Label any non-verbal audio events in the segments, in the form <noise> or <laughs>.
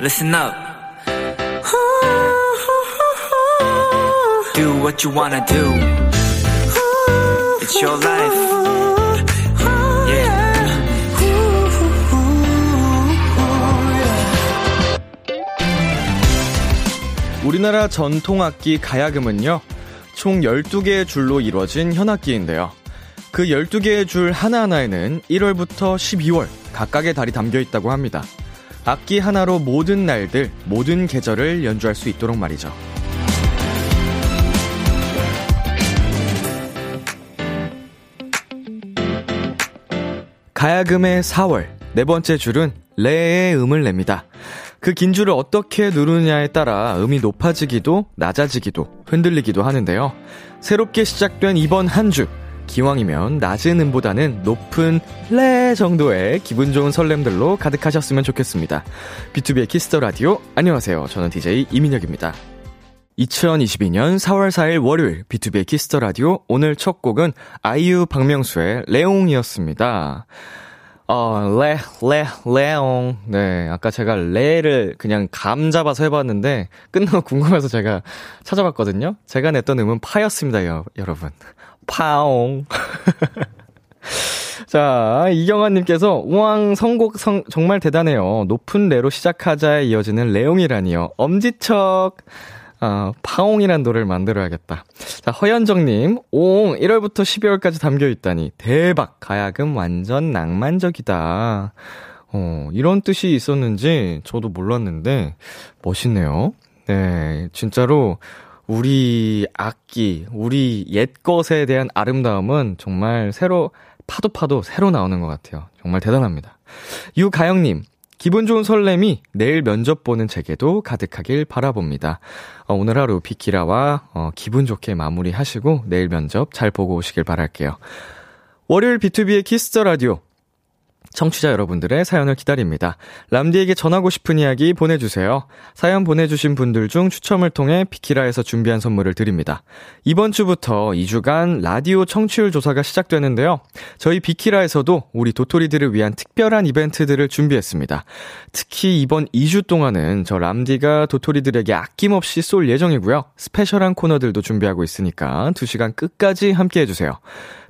listen up. Do what you wanna do. It's your life. Yeah. 우리나라 전통악기 가야금은요, 총 12개의 줄로 이루어진 현악기인데요. 그 12개의 줄 하나하나에는 1월부터 12월 각각의 달이 담겨 있다고 합니다. 악기 하나로 모든 날들, 모든 계절을 연주할 수 있도록 말이죠. 가야금의 4월, 네 번째 줄은 레의 음을 냅니다. 그 긴 줄을 어떻게 누르냐에 따라 음이 높아지기도, 낮아지기도, 흔들리기도 하는데요. 새롭게 시작된 이번 한 주, 기왕이면 낮은 음보다는 높은 레 정도의 기분 좋은 설렘들로 가득하셨으면 좋겠습니다. B2B의 키스터 라디오 안녕하세요. 저는 DJ 이민혁입니다. 2022년 4월 4일 월요일 B2B의 키스터 라디오 오늘 첫 곡은 아이유 박명수의 레옹이었습니다. 어, 레, 레, 레옹. 네, 아까 제가 레를 그냥 감 잡아서 해봤는데, 끝나고 궁금해서 제가 찾아봤거든요? 제가 냈던 음은 파였습니다, 여, 여러분. 파옹. <laughs> 자, 이경환님께서, 우왕, 선곡 성, 정말 대단해요. 높은 레로 시작하자에 이어지는 레옹이라니요. 엄지척. 아, 파옹이란 노래를 만들어야겠다. 자, 허현정님, 옹, 1월부터 12월까지 담겨 있다니. 대박! 가야금 완전 낭만적이다. 어, 이런 뜻이 있었는지 저도 몰랐는데, 멋있네요. 네, 진짜로, 우리 악기, 우리 옛 것에 대한 아름다움은 정말 새로, 파도 파도 새로 나오는 것 같아요. 정말 대단합니다. 유가영님, 기분 좋은 설렘이 내일 면접 보는 제게도 가득하길 바라봅니다. 어, 오늘 하루 비키라와 어, 기분 좋게 마무리하시고 내일 면접 잘 보고 오시길 바랄게요. 월요일 B2B의 키스터 라디오 청취자 여러분들의 사연을 기다립니다. 람디에게 전하고 싶은 이야기 보내주세요. 사연 보내주신 분들 중 추첨을 통해 비키라에서 준비한 선물을 드립니다. 이번 주부터 2주간 라디오 청취율 조사가 시작되는데요. 저희 비키라에서도 우리 도토리들을 위한 특별한 이벤트들을 준비했습니다. 특히 이번 2주 동안은 저 람디가 도토리들에게 아낌없이 쏠 예정이고요. 스페셜한 코너들도 준비하고 있으니까 2시간 끝까지 함께 해주세요.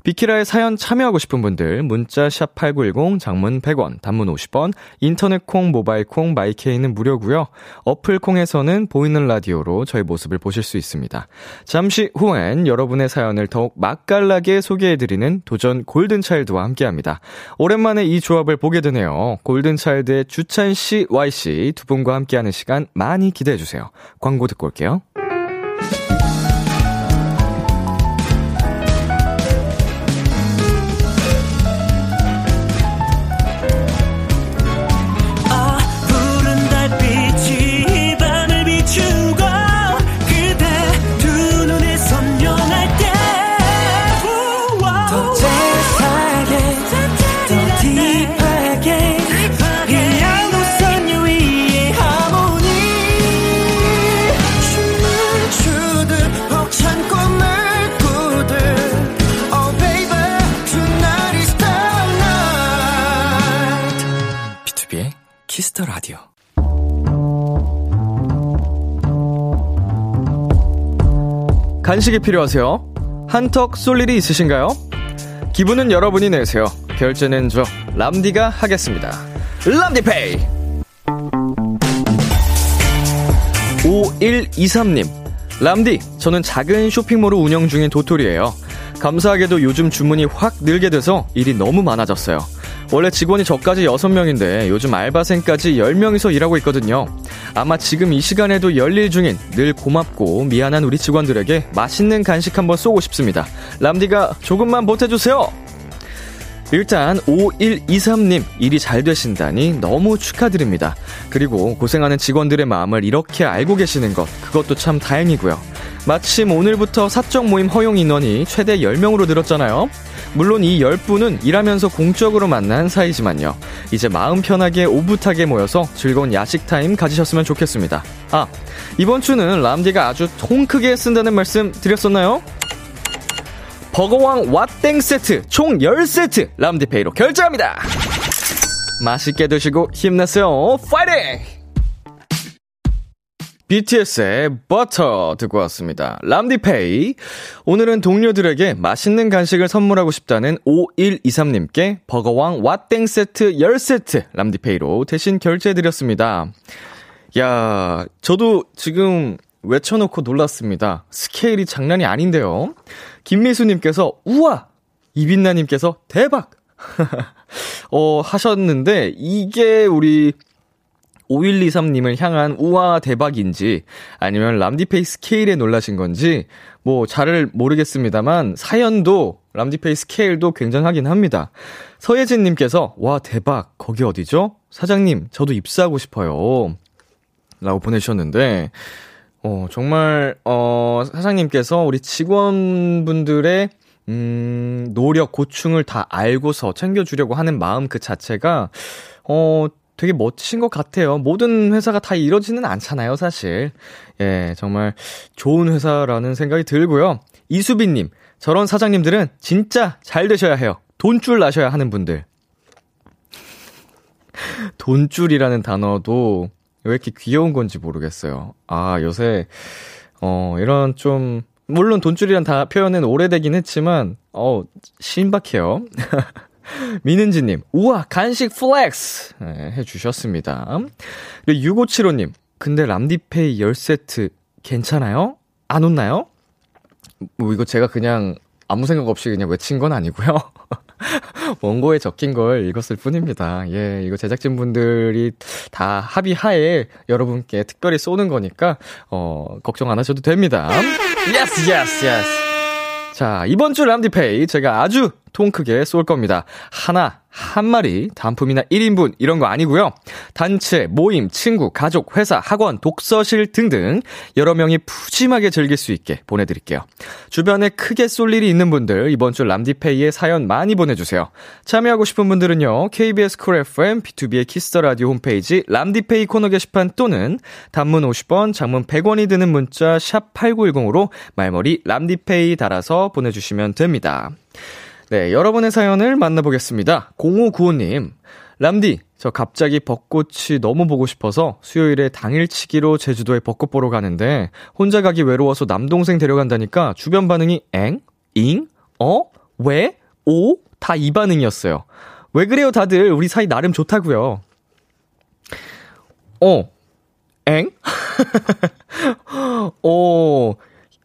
비키라에 사연 참여하고 싶은 분들 문자 샵 8910 장문 100원 단문 50원 인터넷 콩 모바일 콩 마이케이는 무료고요. 어플 콩에서는 보이는 라디오로 저희 모습을 보실 수 있습니다. 잠시 후엔 여러분의 사연을 더욱 맛깔나게 소개해 드리는 도전 골든 차일드와 함께 합니다. 오랜만에 이 조합을 보게 되네요. 골든 차일드의 주찬 씨, Y 씨 두 분과 함께하는 시간 많이 기대해 주세요. 광고 듣고 올게요. Kiss the Radio. 간식이 필요하세요? 한턱 쏠 일이 있으신가요? 기분은 여러분이 내세요. 결제는 저 람디가 하겠습니다. 람디페이. 5123님. 람디, 저는 작은 쇼핑몰을 운영 중인 도토리예요. 감사하게도 요즘 주문이 확 늘게 돼서 일이 너무 많아졌어요. 원래 직원이 저까지 6명인데 요즘 알바생까지 10명이서 일하고 있거든요. 아마 지금 이 시간에도 열일 중인 늘 고맙고 미안한 우리 직원들에게 맛있는 간식 한번 쏘고 싶습니다. 람디가 조금만 보태주세요! 일단 5123님 일이 잘 되신다니 너무 축하드립니다. 그리고 고생하는 직원들의 마음을 이렇게 알고 계시는 것 그것도 참 다행이고요. 마침 오늘부터 사적 모임 허용 인원이 최대 10명으로 늘었잖아요. 물론 이 10분은 일하면서 공적으로 만난 사이지만요. 이제 마음 편하게 오붓하게 모여서 즐거운 야식 타임 가지셨으면 좋겠습니다. 아, 이번 주는 람디가 아주 통 크게 쓴다는 말씀 드렸었나요? 버거왕 왓땡 세트 총 10세트 람디페이로 결제합니다. 맛있게 드시고 힘내세요. 파이팅! BTS의 Butter 듣고 왔습니다. 람디페이. 오늘은 동료들에게 맛있는 간식을 선물하고 싶다는 5123님께 버거왕 왓땡 세트 10세트 람디페이로 대신 결제해드렸습니다. 야, 저도 지금 외쳐놓고 놀랐습니다. 스케일이 장난이 아닌데요. 김미수님께서 우와! 이빈나님께서 대박! <laughs> 어, 하셨는데, 이게 우리 5123님을 향한 우와 대박인지 아니면 람디페이 스케일에 놀라신 건지 뭐 잘을 모르겠습니다만 사연도 람디페이 스케일도 굉장하긴 합니다. 서예진님께서 와 대박 거기 어디죠? 사장님 저도 입사하고 싶어요. 라고 보내주셨는데 어 정말 어 사장님께서 우리 직원분들의 음, 노력, 고충을 다 알고서 챙겨주려고 하는 마음 그 자체가, 어, 되게 멋진 것 같아요. 모든 회사가 다 이러지는 않잖아요, 사실. 예, 정말 좋은 회사라는 생각이 들고요. 이수빈님, 저런 사장님들은 진짜 잘 되셔야 해요. 돈줄 나셔야 하는 분들. <laughs> 돈줄이라는 단어도 왜 이렇게 귀여운 건지 모르겠어요. 아, 요새, 어, 이런 좀, 물론 돈줄이란 다 표현은 오래되긴 했지만, 어, 신박해요. <laughs> <laughs> 미는지님, 우와, 간식 flex! 네, 해주셨습니다. 그리고 6575님, 근데 람디페이 10세트 괜찮아요? 안 웃나요? 뭐, 이거 제가 그냥 아무 생각 없이 그냥 외친 건 아니고요. <laughs> 원고에 적힌 걸 읽었을 뿐입니다. 예, 이거 제작진분들이 다 합의하에 여러분께 특별히 쏘는 거니까, 어, 걱정 안 하셔도 됩니다. Yes, yes, yes. 자, 이번 주 람디페이 제가 아주 통 크게 쏠 겁니다. 하나, 한 마리, 단품이나 1인분 이런 거 아니고요. 단체, 모임, 친구, 가족, 회사, 학원, 독서실 등등 여러 명이 푸짐하게 즐길 수 있게 보내드릴게요. 주변에 크게 쏠 일이 있는 분들 이번 주 람디페이에 사연 많이 보내주세요. 참여하고 싶은 분들은요. KBS 쿨 FM, 비투비의 키스 더 라디오 홈페이지 람디페이 코너 게시판 또는 단문 50원, 장문 100원이 드는 문자 샵 8910으로 말머리 람디페이 달아서 보내주시면 됩니다. 네, 여러분의 사연을 만나보겠습니다. 0595님, 람디, 저 갑자기 벚꽃이 너무 보고 싶어서 수요일에 당일치기로 제주도에 벚꽃 보러 가는데 혼자 가기 외로워서 남동생 데려간다니까 주변 반응이 엥? 잉? 어? 왜? 오? 다 이 반응이었어요. 왜 그래요 다들 우리 사이 나름 좋다고요. 어. 엥? <laughs> 어.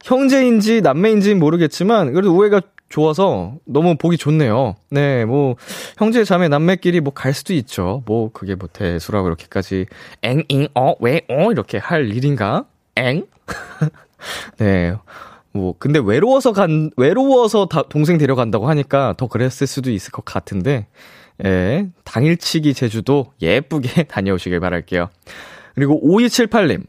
형제인지 남매인지 모르겠지만 그래도 우애가 좋아서 너무 보기 좋네요. 네, 뭐 형제 자매 남매끼리 뭐 갈 수도 있죠. 뭐 그게 뭐 대수라고 이렇게까지 엥잉 어왜어 이렇게 할 일인가? 엥? <laughs> 네. 뭐 근데 외로워서 간 외로워서 다 동생 데려간다고 하니까 더 그랬을 수도 있을 것 같은데 예, 당일치기 제주도 예쁘게 <laughs> 다녀오시길 바랄게요. 그리고 5278님.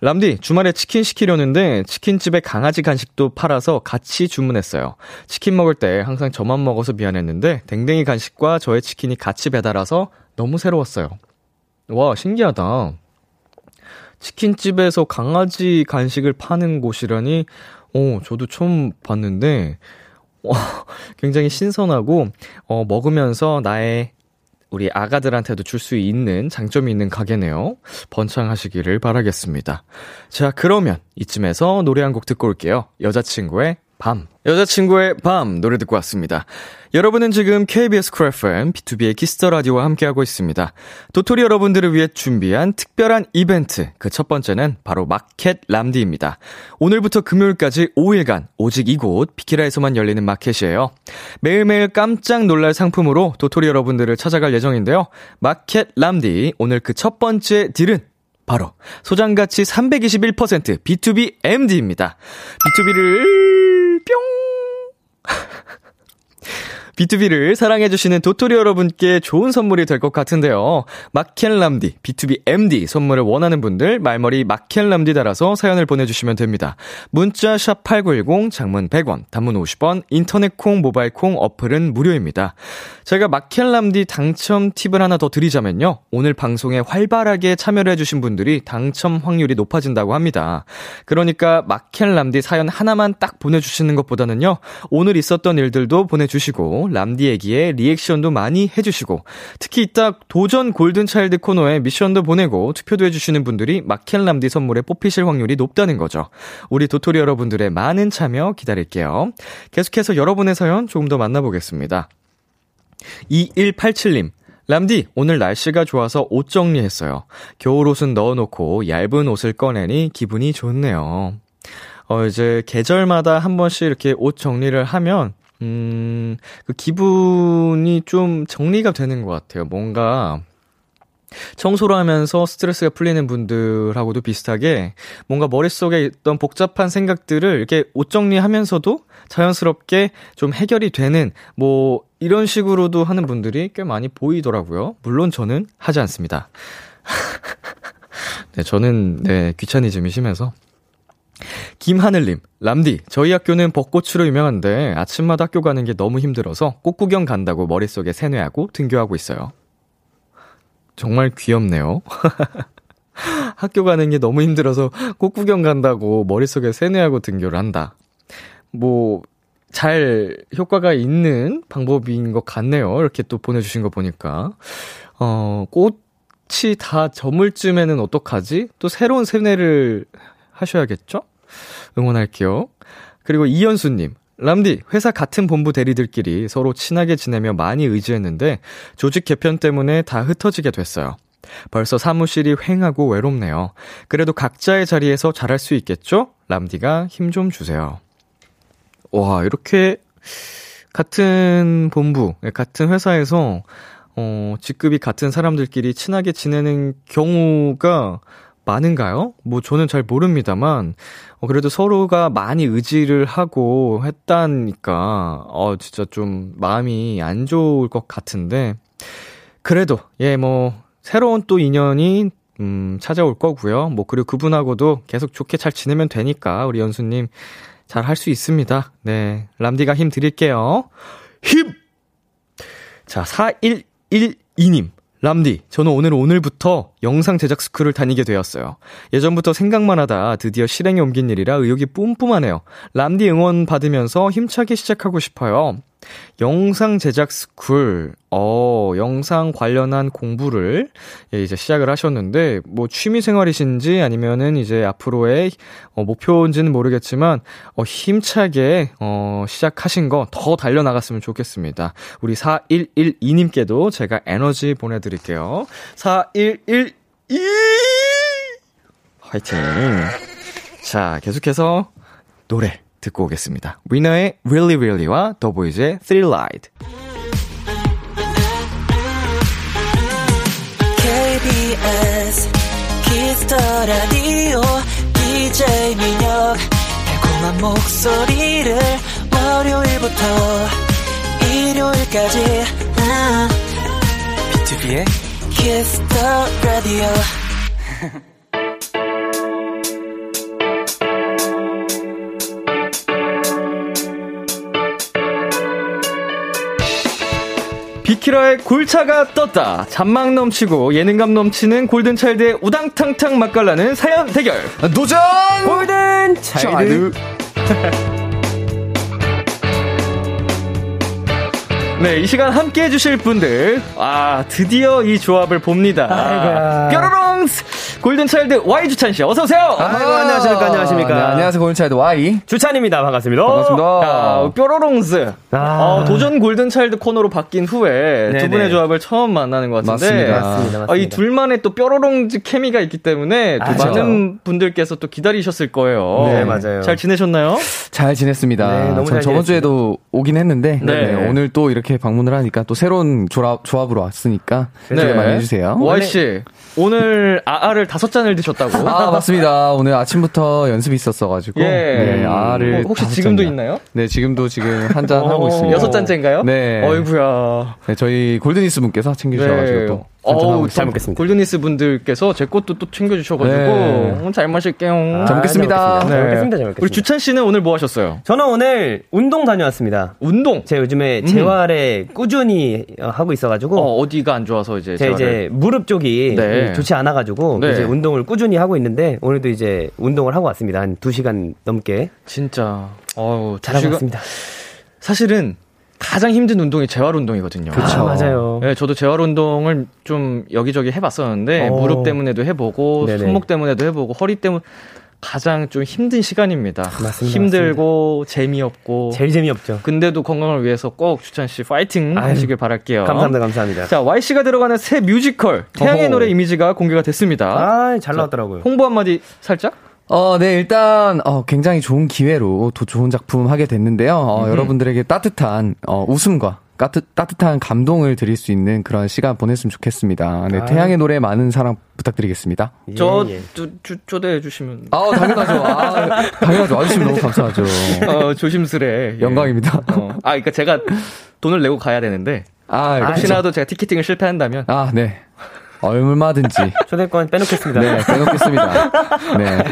람디, 주말에 치킨 시키려는데 치킨집에 강아지 간식도 팔아서 같이 주문했어요. 치킨 먹을 때 항상 저만 먹어서 미안했는데 댕댕이 간식과 저의 치킨이 같이 배달 와서 너무 새로웠어요. 와, 신기하다. 치킨집에서 강아지 간식을 파는 곳이라니, 어, 저도 처음 봤는데, 어, <laughs> 굉장히 신선하고, 어, 먹으면서 나의 우리 아가들한테도 줄 수 있는 장점이 있는 가게네요. 번창하시기를 바라겠습니다. 자, 그러면 이쯤에서 노래 한 곡 듣고 올게요. 여자친구의 밤. 여자친구의 밤 노래 듣고 왔습니다. 여러분은 지금 KBS 쿨 FM, B2B의 키스터 라디오와 함께하고 있습니다. 도토리 여러분들을 위해 준비한 특별한 이벤트. 그 첫 번째는 바로 마켓 람디입니다. 오늘부터 금요일까지 5일간 오직 이곳 비키라에서만 열리는 마켓이에요. 매일매일 깜짝 놀랄 상품으로 도토리 여러분들을 찾아갈 예정인데요. 마켓 람디 오늘 그 첫 번째 딜은 바로 소장가치 321% B2B MD입니다. B2B를 뿅! <laughs> B2B를 사랑해주시는 도토리 여러분께 좋은 선물이 될 것 같은데요. 마켈람디, B2B MD 선물을 원하는 분들 말머리 마켈람디 달아서 사연을 보내주시면 됩니다. 문자 샵8910, 장문 100원, 단문 50원, 인터넷 콩, 모바일 콩, 어플은 무료입니다. 제가 마켈람디 당첨 팁을 하나 더 드리자면요. 오늘 방송에 활발하게 참여를 해주신 분들이 당첨 확률이 높아진다고 합니다. 그러니까 마켈람디 사연 하나만 딱 보내주시는 것보다는요. 오늘 있었던 일들도 보내주시고 람디 얘기에 리액션도 많이 해주시고 특히 이따 도전 골든차일드 코너에 미션도 보내고 투표도 해주시는 분들이 마켓 람디 선물에 뽑히실 확률이 높다는 거죠. 우리 도토리 여러분들의 많은 참여 기다릴게요. 계속해서 여러분의 사연 조금 더 만나보겠습니다. 2187님, 람디, 오늘 날씨가 좋아서 옷 정리했어요. 겨울 옷은 넣어놓고 얇은 옷을 꺼내니 기분이 좋네요. 어, 이제 계절마다 한 번씩 이렇게 옷 정리를 하면, 음, 그 기분이 좀 정리가 되는 것 같아요. 뭔가, 청소를 하면서 스트레스가 풀리는 분들하고도 비슷하게 뭔가 머릿속에 있던 복잡한 생각들을 이렇게 옷 정리하면서도 자연스럽게 좀 해결이 되는 뭐 이런 식으로도 하는 분들이 꽤 많이 보이더라고요. 물론 저는 하지 않습니다. <laughs> 네, 저는 네, 귀차니즘이 심해서 김하늘님, 람디, 저희 학교는 벚꽃으로 유명한데 아침마다 학교 가는 게 너무 힘들어서 꽃 구경 간다고 머릿속에 세뇌하고 등교하고 있어요. 정말 귀엽네요. <laughs> 학교 가는 게 너무 힘들어서 꽃 구경 간다고 머릿속에 세뇌하고 등교를 한다. 뭐, 잘 효과가 있는 방법인 것 같네요. 이렇게 또 보내주신 거 보니까. 어, 꽃이 다 저물 쯤에는 어떡하지? 또 새로운 세뇌를 하셔야겠죠? 응원할게요. 그리고 이현수님, 람디, 회사 같은 본부 대리들끼리 서로 친하게 지내며 많이 의지했는데 조직 개편 때문에 다 흩어지게 됐어요. 벌써 사무실이 횡하고 외롭네요. 그래도 각자의 자리에서 잘할 수 있겠죠? 람디가 힘 좀 주세요. 와, 이렇게 같은 본부, 같은 회사에서 어, 직급이 같은 사람들끼리 친하게 지내는 경우가 많은가요? 뭐 저는 잘 모릅니다만 어, 그래도 서로가 많이 의지를 하고 했다니까 어 진짜 좀 마음이 안 좋을 것 같은데 그래도 예 뭐 새로운 또 인연이 음 찾아올 거고요. 뭐 그리고 그분하고도 계속 좋게 잘 지내면 되니까 우리 연수 님 잘 할 수 있습니다. 네 람디가 힘 드릴게요. 힘! 자 4112님 람디, 저는 오늘 오늘부터 영상 제작 스쿨을 다니게 되었어요. 예전부터 생각만 하다 드디어 실행에 옮긴 일이라 의욕이 뿜뿜하네요. 람디 응원 받으면서 힘차게 시작하고 싶어요. 영상 제작 스쿨, 어, 영상 관련한 공부를 예, 이제 시작을 하셨는데, 뭐 취미 생활이신지 아니면은 이제 앞으로의 어, 목표인지는 모르겠지만, 어, 힘차게, 어, 시작하신 거 더 달려나갔으면 좋겠습니다. 우리 4112님께도 제가 에너지 보내드릴게요. 4112! 화이팅! 자, 계속해서 노래 듣고 오겠습니다. 위너의 Really Really와 더보이즈의 Thrill Ride. KBS 키스 더 라디오 DJ 민혁 달콤한 목소리를 월요일부터 일요일까지 비투비의 키스 더 라디오 <laughs> 비키라의 골차가 떴다. 잔망 넘치고 예능감 넘치는 골든차일드의 우당탕탕 맛깔나는 사연 대결. 도전! 골든 차일드. <laughs> 네, 이 시간 함께 해주실 분들. 아, 드디어 이 조합을 봅니다. 뾰로롱스! 골든차일드 Y주찬 씨, 어서 오세요! 아이고, 안녕하십니까, 안녕하십니까. 네, 안녕하세요, 골든차일드 Y. 주찬입니다. 반갑습니다. 반갑습니다. 아, 뾰로롱스. 아. 어, 도전 골든차일드 코너로 바뀐 후에 두 네네. 분의 조합을 처음 만나는 것 같은데. 맞습니다. 맞습니다, 맞습니다. 아, 이 둘만의 또 뾰로롱즈 케미가 있기 때문에 또 아, 많은 분들께서 또 기다리셨을 거예요. 네, 맞아요. 잘 지내셨나요? 잘 지냈습니다. 네, 너무 전잘 저번 지냈습니다. 주에도 오긴 했는데, 네. 네, 오늘 또 이렇게 방문을 하니까 또 새로운 조합, 조합으로 왔으니까 기대 많이 해주세요. Y씨, 오늘 아아를 다섯 잔을 드셨다고? 아, 맞습니다. 오늘 아침부터 연습이 있었어가지고. 예. 네, 알을. 어, 혹시 지금도 잔이나. 있나요? 네, 지금도 지금 한잔 어, 하고 있습니다. 여섯 잔째인가요? 네. 어이구야. 네, 저희 골드니스 분께서 챙겨주셔가지고 또. 어우, 있습니다. 잘 먹겠습니다. 골드니스 분들께서 제 것도 또 챙겨주셔가지고 네. 음, 잘 마실게요. 잘 먹겠습니다. 아, 잘 네. 먹겠습니다. 잘 먹겠습니다. 우리 주찬 씨는 오늘 뭐 하셨어요? 저는 오늘 운동 다녀왔습니다. 운동. 제가 요즘에 재활에 꾸준히 어, 하고 있어가지고 어, 어디가 안 좋아서 이제 제 이제 무릎 쪽이 네. 좋지 않아가지고 네. 이제 운동을 꾸준히 하고 있는데 오늘도 이제 운동을 하고 왔습니다. 한 2시간 넘게 진짜 어우 잘하고 왔습니다. 사실은 가장 힘든 운동이 재활 운동이거든요. 아, 맞아요. 네, 저도 재활 운동을 좀 여기저기 해봤었는데 오. 무릎 때문에도 해보고 네네. 손목 때문에도 해보고 허리 때문에 가장 좀 힘든 시간입니다. 맞습니다, 힘들고 재미없고 제일 재미없죠. 근데도 건강을 위해서 꼭 주찬 씨 파이팅 아유, 하시길 바랄게요. 감사합니다, 감사합니다. 자, Y 씨가 들어가는 새 뮤지컬 태양의 어허. 노래 이미지가 공개가 됐습니다. 아, 잘 나왔더라고요. 홍보 한마디 살짝? 어, 네, 일단, 어, 굉장히 좋은 기회로 또 좋은 작품 하게 됐는데요. 어, 여러분들에게 따뜻한, 어, 웃음과 따뜻, 따뜻한 감동을 드릴 수 있는 그런 시간 보냈으면 좋겠습니다. 네, 아유. 태양의 노래 많은 사랑 부탁드리겠습니다. 예, 저 예. 주, 주, 초대해 주시면 아, 당연하죠. 아, 당연하죠. 와주시면 너무 감사하죠. 어, 조심스레 예. 영광입니다. 어. 아, 그러니까 제가 돈을 내고 가야 되는데 아, 혹시라도 제가 티켓팅을 실패한다면 아, 네. 얼마든지. 초대권 빼놓겠습니다. 네, 빼놓겠습니다. 네.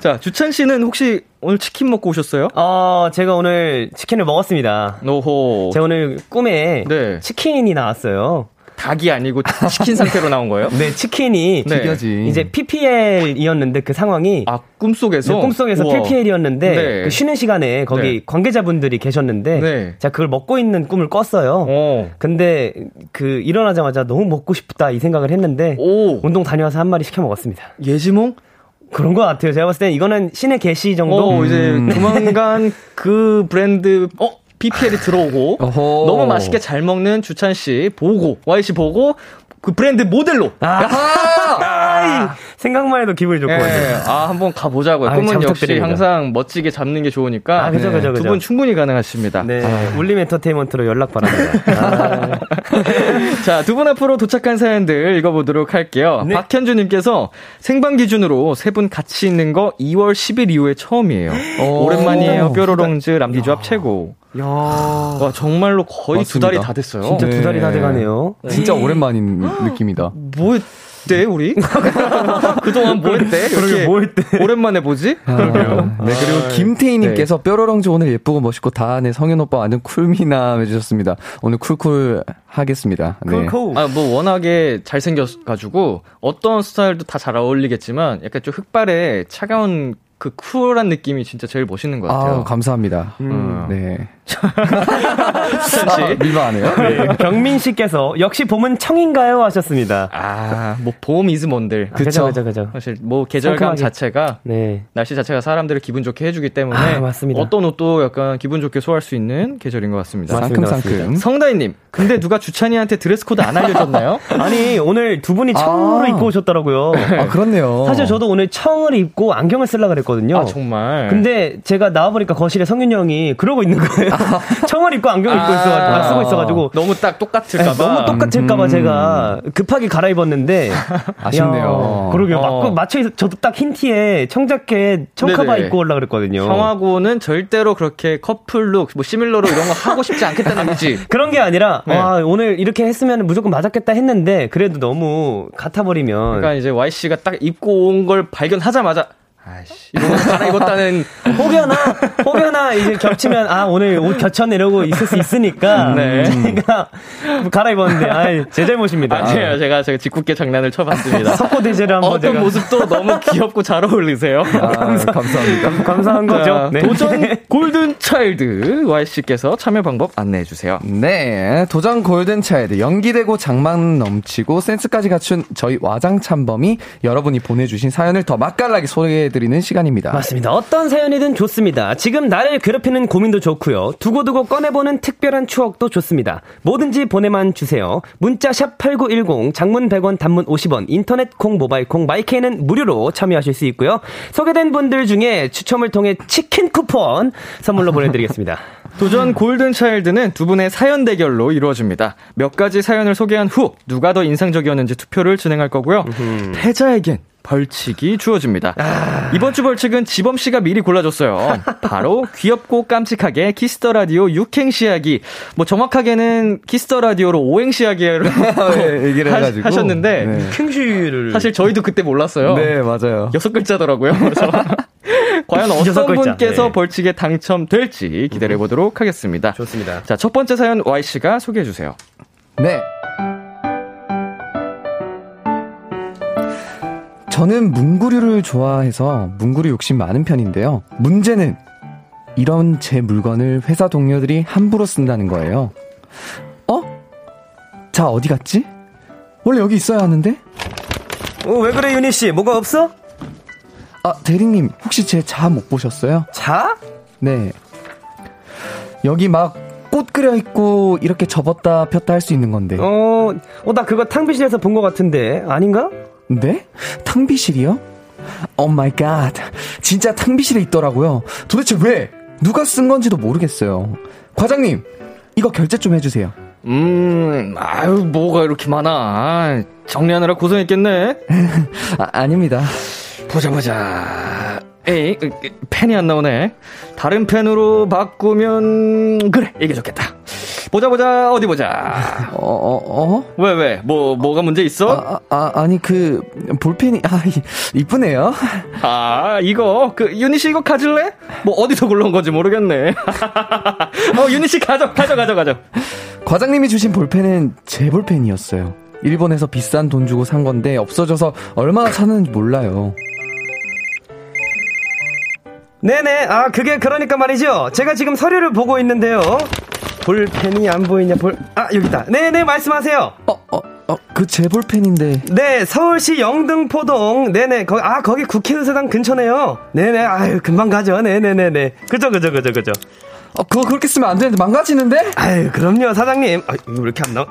자 주찬 씨는 혹시 오늘 치킨 먹고 오셨어요? 어, 제가 오늘 치킨을 먹었습니다. 노호 제가 오늘 꿈에 네. 치킨이 나왔어요. 닭이 아니고 치킨 상태로 나온 거예요? 네, 치킨이 네. 튀겨지. 이제 PPL이었는데 그 상황이 아 꿈속에서 네, 꿈속에서 우와. PPL이었는데 네. 그 쉬는 시간에 거기 네. 관계자분들이 계셨는데 네. 제가 그걸 먹고 있는 꿈을 꿨어요. 어. 근데 그 일어나자마자 너무 먹고 싶다 이 생각을 했는데 오 운동 다녀와서 한 마리 시켜 먹었습니다. 예지몽? 그런 것 같아요. 제가 봤을 땐 이거는 신의 계시 정도. 어 이제 조만간 <laughs> 그 브랜드 어 BPL이 들어오고 어허. 너무 맛있게 잘 먹는 주찬 씨 보고 Y 씨 보고 그 브랜드 모델로 아, 생각만 해도 기분이 예, 좋거든요. 아 한번 가보자고요. 잘 꿈은 역시 부탁드립니다. 항상 멋지게 잡는 게 좋으니까 아, 그죠, 그죠, 두 그죠. 분 충분히 가능하십니다. 네, 울림 엔터테인먼트로 연락 바랍니다. 아, <laughs> 자, 두 분 앞으로 도착한 사연들 읽어보도록 할게요. 네. 박현주님께서 생방 기준으로 세 분 같이 있는 거 2월 10일 이후에 처음이에요. 오랜만이에요. 뾰로롱즈 람디 조합 최고. 야, 와, 정말로 거의 두 맞습니다. 달이 다 됐어요. 진짜 두 달이 다 네. 돼가네요. 진짜 오랜만인 느낌이다. 뭐 했대, 우리? <laughs> 그동안 뭐 했대? 이렇게 그러게 뭐 했대? 오랜만에 보지? 네, 그리고 김태희님께서 뾰로롱즈 오늘 예쁘고 멋있고 다 안에 성윤 오빠 완전 쿨미남 해주셨습니다. 오늘 쿨쿨 하겠습니다. 네. 쿨쿨. 아, 뭐, 워낙에 잘생겨가지고, 어떤 스타일도 다 잘 어울리겠지만, 약간 좀 흑발에 차가운 그 쿨한 느낌이 진짜 제일 멋있는 것 같아요. 아, 감사합니다. 음. 네. similar하네요. 네, 경민 씨께서 역시 봄은 청인가요 하셨습니다. 아, 뭐, 봄 is 뭔들. 아, 그죠, 그죠, 그죠. 사실, 뭐, 계절감 상큼하게. 자체가, 네. 날씨 자체가 사람들을 기분 좋게 해주기 때문에, 아, 맞습니다. 어떤 옷도 약간 기분 좋게 소화할 수 있는 계절인 것 같습니다. 맞습니다, 상큼상큼. 성다희님, 근데 누가 주찬이한테 드레스 코드 안 알려줬나요? <laughs> 아니, 오늘 두 분이 청으로 아. 입고 오셨더라고요. 아, 그렇네요. 사실 저도 오늘 청을 입고 안경을 쓰려고 그랬거든요. 아, 정말. 근데 제가 나와보니까 거실에 성윤 형이 그러고 있는 거예요. <laughs> 청을 입고 안경 을 입고 있어, 아, 쓰고 있어가지고. 너무 딱 똑같을까봐. 네, 너무 똑같을까봐 제가 급하게 갈아입었는데. <laughs> 아쉽네요. 야, 그러게요. 어. 맞춰. 저도 딱 흰 티에 청자켓, 청카바. 입고 올라 그랬거든요. 형하고는 절대로 그렇게 커플룩, 뭐 시밀러로 이런 거 하고 싶지 않겠다는 의지. <laughs> 그런 게 아니라, 네. 와, 오늘 이렇게 했으면 무조건 맞았겠다 했는데, 그래도 너무 같아버리면. 그러니까 이제 Y 씨가 딱 입고 온 걸 발견하자마자 아이씨 이런 거 갈아입었다는 혹여나, 혹여나 이제 겹치면, 아, 오늘 옷 겹쳤네 이러고 있을 수 있으니까. 네. 제가 갈아입었는데, 아, 제 잘못입니다. 아니에요. 제가 제가 직구게 장난을 쳐봤습니다. <laughs> 석고 대제를 한번 어떤 제가. 모습도 너무 귀엽고 잘 어울리세요. 아, 감사합니다. 감사한 자, 거죠. 네. 도전 골든 차일드 Y 씨께서 참여 방법 안내해 주세요. 네, 도전 골든 차일드 연기되고 장만 넘치고 센스까지 갖춘 저희 와장 참범이 여러분이 보내주신 사연을 더 맛깔나게 소개해 드리는 시간입니다. 맞습니다. 어떤 사연이든 좋습니다. 지금 나를 괴롭히는 고민도 좋고요. 두고두고 꺼내보는 특별한 추억도 좋습니다. 뭐든지 보내만 주세요. 문자 샵 8910, 장문 100원, 단문 50원, 인터넷 콩, 모바일 콩, 마이케이는 무료로 참여하실 수 있고요. 소개된 분들 중에 추첨을 통해 치킨 쿠폰 선물로 보내드리겠습니다. <laughs> 도전 골든 차일드는 두 분의 사연 대결로 이루어집니다. 몇 가지 사연을 소개한 후 누가 더 인상적이었는지 투표를 진행할 거고요. 패자에겐 벌칙이 주어집니다. 이번 주 벌칙은 지범 씨가 미리 골라줬어요. 바로 <laughs> 귀엽고 깜찍하게 키스 더 라디오 육행시 하기. 뭐 정확하게는 키스 더 라디오로 오행시 하기로 <laughs> 네, 얘기를 하- 해가지고. 하셨는데 네. 킹쉬를 사실 저희도 그때 몰랐어요. 네, 맞아요. 여섯 글자더라고요. <laughs> 그래서 과연 어떤 글자. 분께서 네. 벌칙에 당첨될지 기다려 보도록 하겠습니다. 좋습니다. 자, 첫 번째 사연 Y 씨가 소개해 주세요. 네. 저는 문구류를 좋아해서 문구류 욕심 많은 편인데요. 문제는 이런 제 물건을 회사 동료들이 함부로 쓴다는 거예요. 어? 자, 어디 갔지? 원래 여기 있어야 하는데? 어, 왜 그래, 윤희 씨? 뭐가 없어? 아, 대리님, 혹시 제 자 못 보셨어요? 자? 네. 여기 막 꽃 그려 있고 이렇게 접었다 폈다 할 수 있는 건데. 어, 어, 나 그거 탕비실에서 본 것 같은데. 아닌가? 네? 탕비실이요? Oh my god. 진짜 탕비실에 있더라고요. 도대체 왜? 누가 쓴 건지도 모르겠어요. 과장님, 이거 결제 좀 해주세요. 음, 아유, 뭐가 이렇게 많아. 정리하느라 고생했겠네. <laughs> 아, 아닙니다. 보자, 보자. 에이, 으, 으, 펜이 안 나오네. 다른 펜으로 바꾸면, 그래, 이게 좋겠다. 보자, 보자, 어디 보자. 어, 어, 어? 왜, 왜? 뭐, 뭐가 문제 있어? 아, 아, 아니, 그, 볼펜이, 아, 이- 이쁘네요. 아, 이거, 그, 유니씨 이거 가질래? 뭐, 어디서 굴러온 건지 모르겠네. <laughs> 어, 유니씨 가져, 가져, 가져, 가져. 과장님이 주신 볼펜은 제 볼펜이었어요. 일본에서 비싼 돈 주고 산 건데 없어져서 얼마나 사는지 몰라요. 네네. 아, 그게 그러니까 말이죠. 제가 지금 서류를 보고 있는데요. 볼펜이 안 보이냐, 볼, 아, 여기 있다. 네네, 말씀하세요. 어, 어, 어, 그 제 볼펜인데. 네, 서울시 영등포동. 네네, 거기, 아, 거기 국회의사당 근처네요. 네네, 아유, 금방 가죠. 네네네네. 그죠, 그죠, 그죠, 그죠. 어, 그거 그렇게 쓰면 안 되는데 망가지는데? 아유, 그럼요, 사장님. 아, 이거 왜 이렇게 안 나와?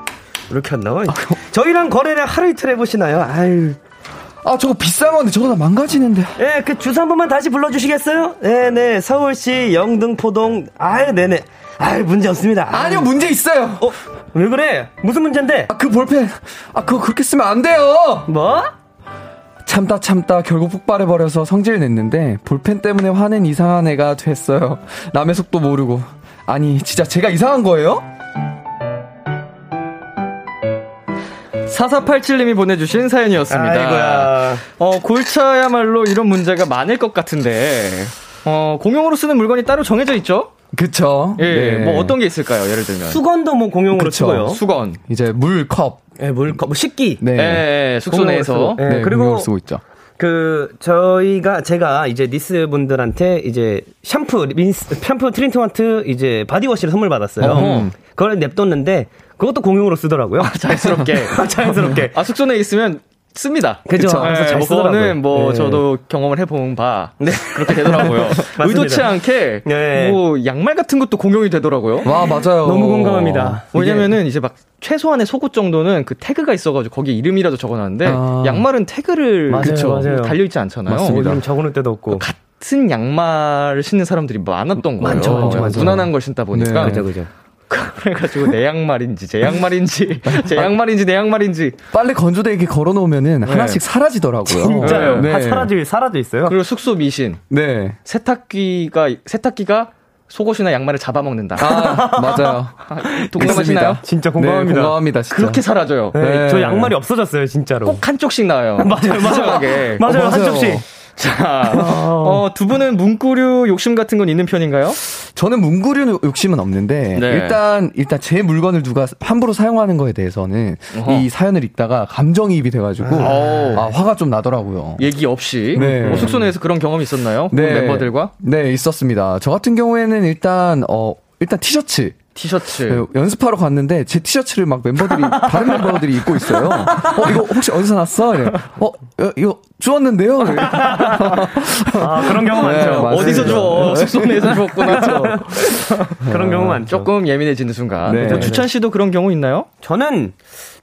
왜 이렇게 안 나와? 저희랑 거래를 하루 이틀 해보시나요? 아유. 아, 저거 비싼 건데 저거 다 망가지는데. 예, 그 주소 한 번만 다시 불러주시겠어요? 네네, 서울시 영등포동. 아유, 네네. 아유, 문제 없습니다. 아유. 아니요, 문제 있어요. 어, 왜 그래? 무슨 문제인데? 아, 그 볼펜. 아, 그거 그렇게 쓰면 안 돼요. 뭐? 참다 참다 결국 폭발해버려서 성질 냈는데 볼펜 때문에 화낸 이상한 애가 됐어요. 남의 속도 모르고. 아니, 진짜 제가 이상한 거예요? 4487님이 보내주신 사연이었습니다. 아이고야. 어, 골차야말로 이런 문제가 많을 것 같은데, 어, 공용으로 쓰는 물건이 따로 정해져 있죠? 그쵸. 예, 네. 뭐 어떤 게 있을까요? 예를 들면. 수건도 뭐 공용으로 그쵸. 쓰고요. 수건. 이제 물, 컵. 예, 물, 뭐 식기. 네. 예, 예, 숙소 공용으로 내에서. 예, 네, 그리고 공용으로 쓰고 있죠. 그 저희가 제가 이제 니스 분들한테 이제 샴푸, 린스, 샴푸 트리트먼트 이제 body wash를 선물 받았어요. 어허. 그걸 냅뒀는데 그것도 공용으로 쓰더라고요. 자연스럽게. <laughs> 자연스럽게. 아, 숙소 내에 있으면 씁니다. 그죠. 그래서 쓰더라고요. 그거는 뭐 예. 저도 경험을 해본 바. 네. 그렇게 되더라고요. <laughs> 맞습니다. 의도치 않게 네. 뭐 양말 같은 것도 공용이 되더라고요. 와, 맞아요. 너무 공감합니다. 왜냐면은 이제 막 최소한의 속옷 정도는 그 태그가 있어가지고 거기에 이름이라도 적어놨는데 아. 양말은 태그를 맞아요, 그쵸? 맞아요. 달려있지 않잖아요. 뭐 이름 적어놓을 때도 없고. 같은 양말을 신는 사람들이 많았던 거예요. 많죠, 많죠, 많죠. 무난한 걸 신다 보니까 네. 그죠, 그죠. 그래가지고 내 양말인지 제 양말인지 <laughs> 제 양말인지 내 양말인지 빨래 건조대에 걸어놓으면은 하나씩 사라지더라고요. 진짜요. 네. 다 사라져, 사라져 있어요. 그리고 숙소 미신 네. 세탁기가 세탁기가 속옷이나 양말을 잡아먹는다. 아, 맞아요. <laughs> 동감하시나요? 진짜 공감합니다. 네, 공감합니다, 진짜. 그렇게 사라져요. 네, 네. 저 양말이 없어졌어요, 진짜로. 꼭 한쪽씩 나와요. <laughs> 맞아요, 맞아요. 맞아요, 어, 맞아요. 한쪽씩. 자, 어, 두 분은 문구류 욕심 같은 건 있는 편인가요? 저는 문구류 욕심은 없는데 네. 일단 일단 제 물건을 누가 함부로 사용하는 거에 대해서는 어허. 이 사연을 읽다가 감정이입이 돼가지고 오. 아 화가 좀 나더라고요. 얘기 없이 네. 뭐 숙소 내에서 그런 경험이 있었나요? 멤버들과 네 있었습니다. 저 같은 경우에는 일단 어 일단 티셔츠 티셔츠. 네, 연습하러 갔는데 제 티셔츠를 막 멤버들이 <laughs> 다른 멤버들이 입고 있어요. 어 이거 혹시 어디서 났어? 이래. 어 어, 이거 주웠는데요. 아, 그런 경우 네, 많죠. 맞아요. 어디서 주워? 숙소 내에서 주웠구나. 그런 경우 많죠. 조금 예민해지는 순간. 네. 뭐 주찬 씨도 그런 경우 있나요? 저는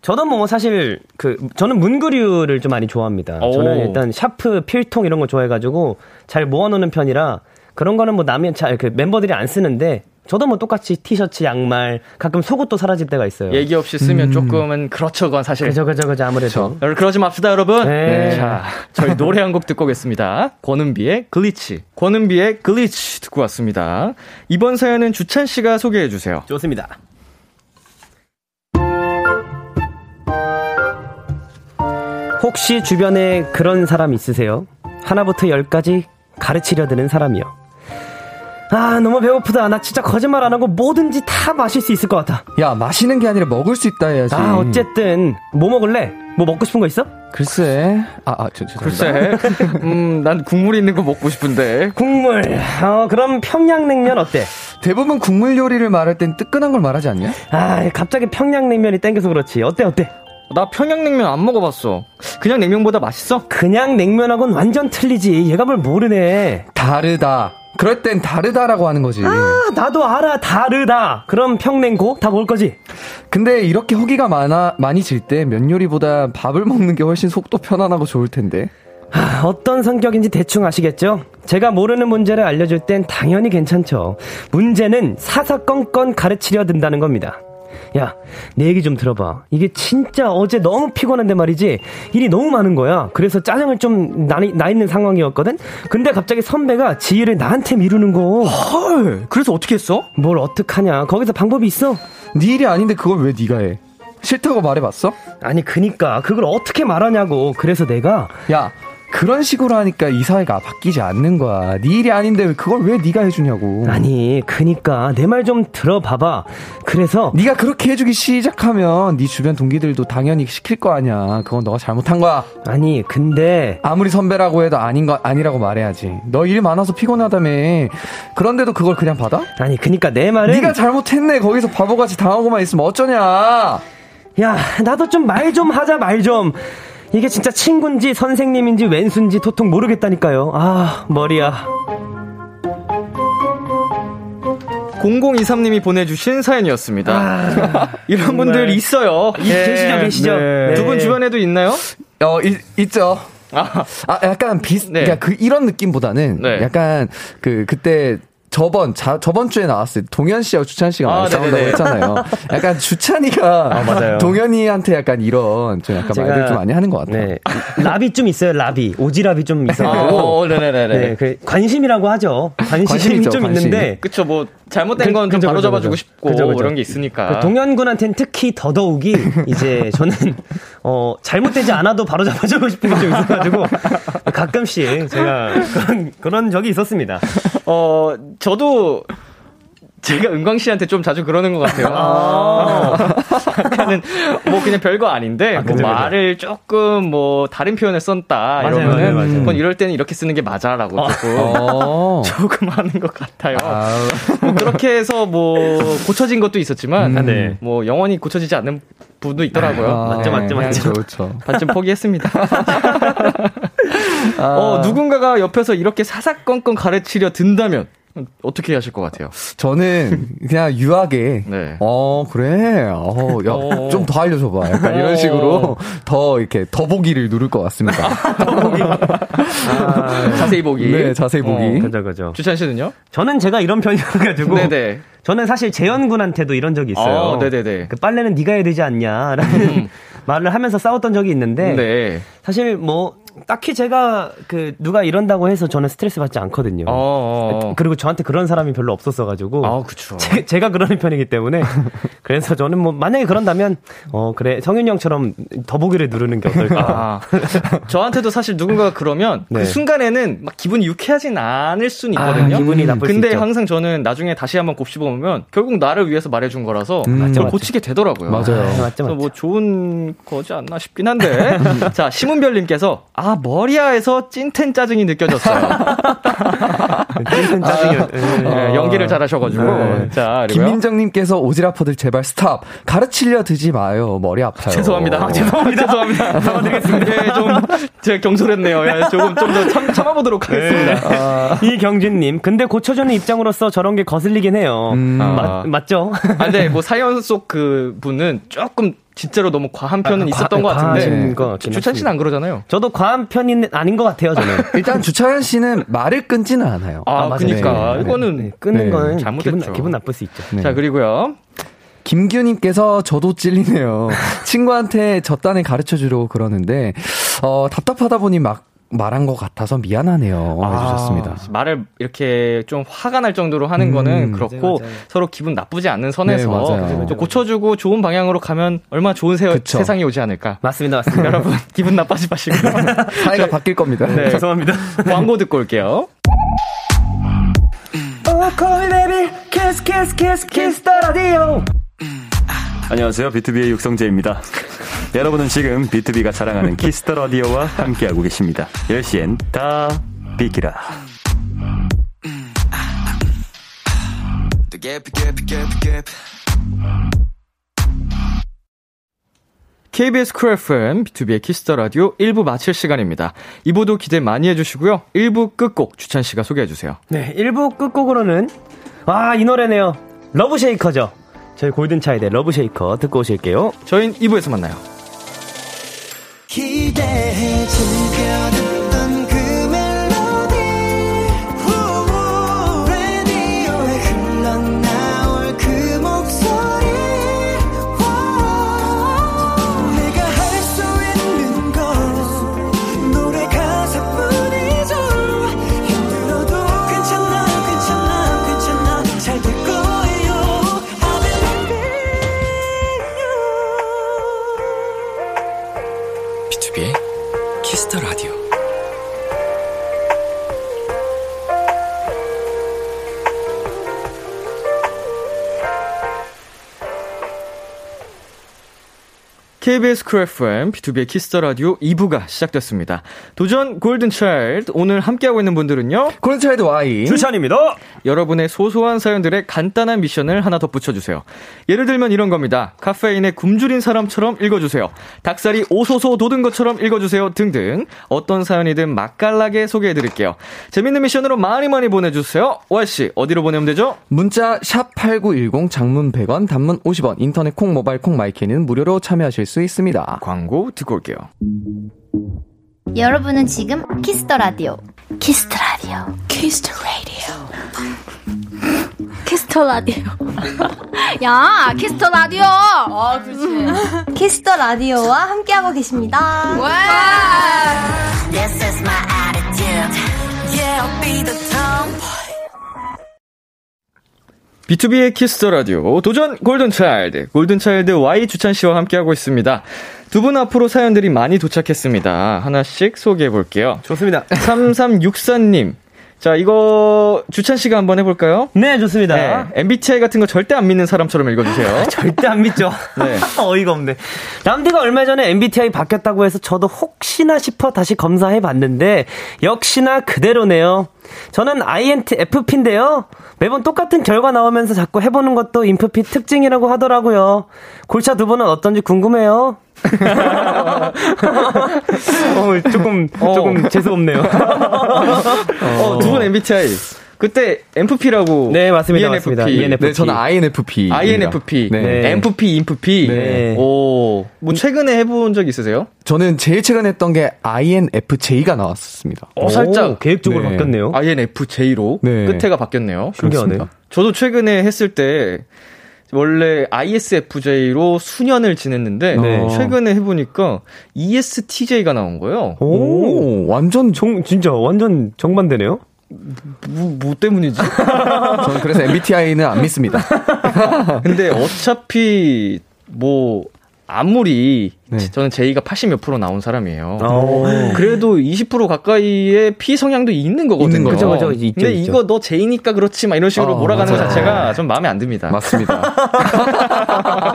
저도 뭐 사실 그 저는 문구류를 좀 많이 좋아합니다. 오. 저는 일단 샤프, 필통 이런 거 좋아해가지고 잘 모아놓는 편이라 그런 거는 뭐 남이 잘그 멤버들이 안 쓰는데 저도 뭐 똑같이 티셔츠, 양말 가끔 속옷도 사라질 때가 있어요. 얘기 없이 쓰면 조금은 그렇죠, 그건 사실. 그죠 그죠 그죠 아무래도 여러분 그러지 맙시다, 여러분. 네. 자, 저희 노래 한 곡 듣고 오겠습니다. 권은비의 Glitch. 권은비의 Glitch 듣고 왔습니다. 이번 사연은 주찬 씨가 소개해 주세요. 좋습니다. 혹시 주변에 그런 사람 있으세요? 하나부터 열까지 가르치려 드는 사람이요. 아, 너무 배고프다. 나 진짜 거짓말 안 하고 뭐든지 다 마실 수 있을 것 같아. 야, 마시는 게 아니라 먹을 수 있다 해야지. 아, 어쨌든 뭐 먹을래? 뭐 먹고 싶은 거 있어? 글쎄. 아, 아, 저, 죄송합니다. 글쎄, 음, 난 국물 있는 거 먹고 싶은데. 국물. 어, 그럼 평양냉면 어때? 대부분 국물 요리를 말할 땐 뜨끈한 걸 말하지 않냐? 아, 갑자기 평양냉면이 땡겨서 그렇지. 어때, 어때? 나 평양냉면 안 먹어봤어. 그냥 냉면보다 맛있어? 그냥 냉면하고는 완전 틀리지. 얘가 뭘 모르네. 다르다. 그럴 땐 다르다라고 하는 거지. 아, 나도 알아. 다르다. 그럼 평냉고 다 먹을 거지? 근데 이렇게 허기가 많아, 많이 질 때 면 요리보다 밥을 먹는 게 훨씬 속도 편안하고 좋을 텐데. 아, 어떤 성격인지 대충 아시겠죠? 제가 모르는 문제를 알려줄 땐 당연히 괜찮죠. 문제는 사사건건 가르치려 든다는 겁니다. 야, 내 얘기 좀 들어봐. 이게 진짜 어제 너무 피곤한데 말이지. 일이 너무 많은 거야. 그래서 짜증을 좀 나, 나 있는 상황이었거든? 근데 갑자기 선배가 지휘를 나한테 미루는 거. 헐, 그래서 어떻게 했어? 뭘 어떡하냐. 거기서 방법이 있어? 네 일이 아닌데 그걸 왜 네가 해? 싫다고 말해봤어? 아니, 그니까. 그걸 어떻게 말하냐고. 그래서 내가. 야, 그런 식으로 하니까 이 사회가 바뀌지 않는 거야. 네 일이 아닌데 그걸 왜 네가 해주냐고. 아니, 그니까. 내 말 좀 들어봐봐. 그래서. 네가 그렇게 해주기 시작하면 네 주변 동기들도 당연히 시킬 거 아니야. 그건 너가 잘못한 거야. 아니, 근데. 아무리 선배라고 해도 아닌 거 아니라고 말해야지. 너 일 많아서 피곤하다며. 그런데도 그걸 그냥 받아? 아니, 그니까 내 말은. 네가 잘못했네. 거기서 바보같이 당하고만 있으면 어쩌냐. 야, 나도 좀 말좀 하자, 말 좀. 이게 진짜 친구인지 선생님인지 왼수인지 도통 모르겠다니까요. 아, 머리야. 0023님이 보내주신 사연이었습니다. <laughs> 이런 분들 있어요. 이- 계시죠, 계시죠? 네. 두분 주변에도 있나요? 어, 이- 있죠. 아, 아, 약간 비슷, 네. 그러니까 그 이런 느낌보다는 네. 약간 그 그때 저번 자, 저번 주에 나왔을 때 동현 씨하고 주찬 씨가 많이 아, 싸운다고 네네네. 했잖아요. 약간 주찬이가 맞아요. 동현이한테 약간 이런 좀 약간 말들 좀 많이 하는 것 같아요. 네. 랍이 좀 있어요, 랍이. 오지랍이 좀 아, 있어요. 어, 네네네네. 네, 그 관심이라고 하죠. 관심이 관심이죠, 좀 관심. 있는데 그쵸, 뭐, 잘못된 그- 건좀 그죠, 바로 잡아주고. 싶고, 그죠, 그죠. 그런 게 있으니까. 그 동현 군한테는 특히 더더욱이 이제 저는 어 잘못되지 않아도 바로 잡아주고 싶은 게 좀 있어가지고 가끔씩 제가 그런 그런 적이 있었습니다. 어, 저도, 제가 은광 씨한테 좀 자주 그러는 것 같아요. 아. 약간은 뭐 그냥 별거 아닌데 뭐 그죠, 그죠. 말을 조금 뭐 다른 표현을 썼다 맞아요, 이러면은 맞아요, 맞아요. 이럴 때는 이렇게 쓰는 게 맞아라고 조금 어. <laughs> 조금 하는 것 같아요. 아, 뭐 그렇게 해서 뭐 고쳐진 것도 있었지만 음, 네. 뭐 영원히 고쳐지지 않는 부분도 있더라고요. 아, 맞죠, 맞죠, 그냥 맞죠. 그렇죠. 반쯤 포기했습니다. <laughs> 어, 누군가가 옆에서 이렇게 사사건건 가르치려 든다면 어떻게 하실 것 같아요? 저는 그냥 유하게 네. 어 그래 어. 어좀 더 알려줘봐 약간 이런 어. 식으로 더 이렇게 더 보기를 누를 것 같습니다. 아, 자세히 보기. 네 자세히 보기. 어, 그죠 그죠. 주찬 씨는요? 저는 제가 이런 편이어가지고 네네. <laughs> 저는 사실 재현 군한테도 이런 적이 있어요. 어, 네네네. 그 빨래는 네가 해야 되지 않냐라는 <laughs> 말을 하면서 싸웠던 적이 있는데 네. 사실 뭐 딱히 제가 그 누가 이런다고 해서 저는 스트레스 받지 않거든요. 어, 어. 그리고 저한테 그런 사람이 별로 없었어가지고 아, 그쵸. 제, 제가 그러는 편이기 때문에 <laughs> 그래서 저는 뭐 만약에 그런다면 어 그래 성윤이 형처럼 더보기를 누르는 게 어떨까. 아, 저한테도 사실 누군가가 그러면 네. 그 순간에는 막 기분이 유쾌하진 않을 수는 아, 있거든요. 기분이 나쁠 수 근데 있죠. 항상 저는 나중에 다시 한번 곱씹어 보면 결국 나를 위해서 말해준 거라서 음. 그걸 맞죠. 고치게 되더라고요. 맞아요. 아, 맞죠, 그래서 맞죠. 뭐 좋은 거지 않나 싶긴 한데. <laughs> 자, 심은별님께서, 아, 머리아에서 찐텐 짜증이 느껴졌어요. <laughs> 찐텐 짜증이 네, 연기를 잘 하셔가지고. 네. 자. 김민정님께서 오지라퍼들 제발 스탑 가르치려 드지 마요 머리 아파요. 죄송합니다. 아, 죄송합니다. 죄송합니다. <laughs> 사과드리겠습니다. 네, 좀, 제가 경솔했네요. 예, 조금 좀 더 참아보도록 하겠습니다. <laughs> 이경진님, 근데 고쳐주는 입장으로서 저런 게 거슬리긴 해요. 아. 맞, 맞죠? 아, 근데 뭐 사연 속 그 분은 조금 진짜로 너무 과한 편은 아, 있었던 과- 것 같은데. 것 같긴 주찬 씨는 안 그러잖아요. 저도 과한 편이 아닌 것 같아요, 저는. <laughs> 일단 주차연 씨는 말을 끊지는 않아요. 아, 맞아요. 그니까. 네, 이거는. 네, 끊는 네, 건 잘못했죠. 기분, 기분 나쁠 수 있죠. 네. 자, 그리고요. 김규님께서 저도 찔리네요. <laughs> 친구한테 젖단을 가르쳐 주려고 그러는데 어, 답답하다 보니 막 말한 것 같아서 미안하네요. 해주셨습니다. 아, 말을 이렇게 좀 화가 날 정도로 하는 음, 거는 그렇고 맞아요, 맞아요. 서로 기분 나쁘지 않는 선에서 네. 좀 고쳐주고 좋은 방향으로 가면 얼마나 좋은 세. 세상이 오지 않을까. 맞습니다, 맞습니다. 여러분 <laughs> 기분 나빠지 마시고 <laughs> 사이가 바뀔 겁니다. 네. 죄송합니다. 광고 듣고 올게요. call 안녕하세요. BTOB의 육성재입니다. 여러분은 지금 BTOB가 자랑하는 Kiss the Radio와 함께하고 계십니다. 10시엔 다 비키라. KBS 쿨 FM, B2B의 키스터 라디오 1부 마칠 시간입니다. 2부도 기대 많이 해주시고요. 1부 끝곡 주찬 씨가 소개해주세요. 네 1부 끝곡으로는 아 이 노래네요 Love Shaker죠 저희 Golden Child의 Love Shaker 듣고 오실게요 저희는 2부에서 만나요. 기대해 즐겨듣 B2B의 키스터 라디오. KBS 쿨 FM, B2B의 키스터 라디오 2부가 시작됐습니다. 도전 Golden Child, 오늘 함께하고 있는 분들은요, Golden Child Y. 주찬입니다 여러분의 소소한 사연들의 간단한 미션을 하나 덧붙여주세요. 예를 들면 이런 겁니다. 카페인에 굶주린 사람처럼 읽어주세요. 닭살이 오소소 돋은 것처럼 읽어주세요. 등등. 어떤 사연이든 맛깔나게 소개해드릴게요. 재밌는 미션으로 많이 많이 보내주세요. Y씨, 어디로 보내면 되죠? 문자 샵8910 장문 100원 단문 50원 인터넷 콩 모바일 콩 마이 K는 무료로 참여하실 수 있습니다. 광고 듣고 올게요. 여러분은 지금 Kiss the Radio. Kiss the Radio. Kiss the Radio. 키스터 라디오. <laughs> 야, 키스터 라디오. 아, 그렇지. <laughs> 키스터 라디오와 함께하고 계십니다. This is my attitude. Yeah, I'll be the tomboy. B2B의 키스터 라디오 도전 골든차일드 골든차일드 Y 주찬 씨와 함께하고 있습니다. 두 분 앞으로 사연들이 많이 도착했습니다. 하나씩 소개해 볼게요. 좋습니다 3364님. 자, 이거 주찬 씨가 한번 해볼까요? 네 좋습니다 네. MBTI 같은 거 절대 안 믿는 사람처럼 읽어주세요. <laughs> 절대 안 믿죠. 네. <laughs> 어이가 없네. 남디가 얼마 전에 MBTI 바뀌었다고 해서 저도 혹시나 싶어 다시 검사해 봤는데 역시나 그대로네요. 저는 INTFP인데요. 매번 똑같은 결과 나오면서 자꾸 해보는 것도 인프피 특징이라고 하더라고요. 골차 두 분은 어떤지 궁금해요. 어, 조금 조금 재수 없네요. 어, 두 분 MBTI. 그때 MFP라고. 네, 맞습니다, ENFP. 맞습니다. ENFP. 네, 저는 INFP. INFP. 네. MFP, INFP. 네. 오. 뭐 최근에 해본 적 있으세요? 저는 제일 최근 했던 게 INFJ가 나왔습니다. 어, 살짝. 계획적으로 네. 바뀌었네요. INFJ로 네. 끝에가 바뀌었네요. 신기하네. 저도 최근에 했을 때 원래 ISFJ로 수년을 지냈는데 네. 최근에 해보니까 ESTJ가 나온 거예요. 오, 오, 완전 저, 정, 진짜 완전 정반대네요. 뭐, 뭐 때문이지? <laughs> 저는 그래서 MBTI는 안 믿습니다. 근데 어차피 뭐 아무리 네. 저는 J가 80몇 프로 나온 사람이에요. 오. 그래도 20% 가까이의 P 성향도 있는 거거든요. 그죠, 그죠. 근데 있죠. 이거 너 J니까 그렇지 막 이런 식으로 어, 몰아가는 것 맞아요. 자체가 좀 마음에 안 듭니다. 맞습니다. <laughs>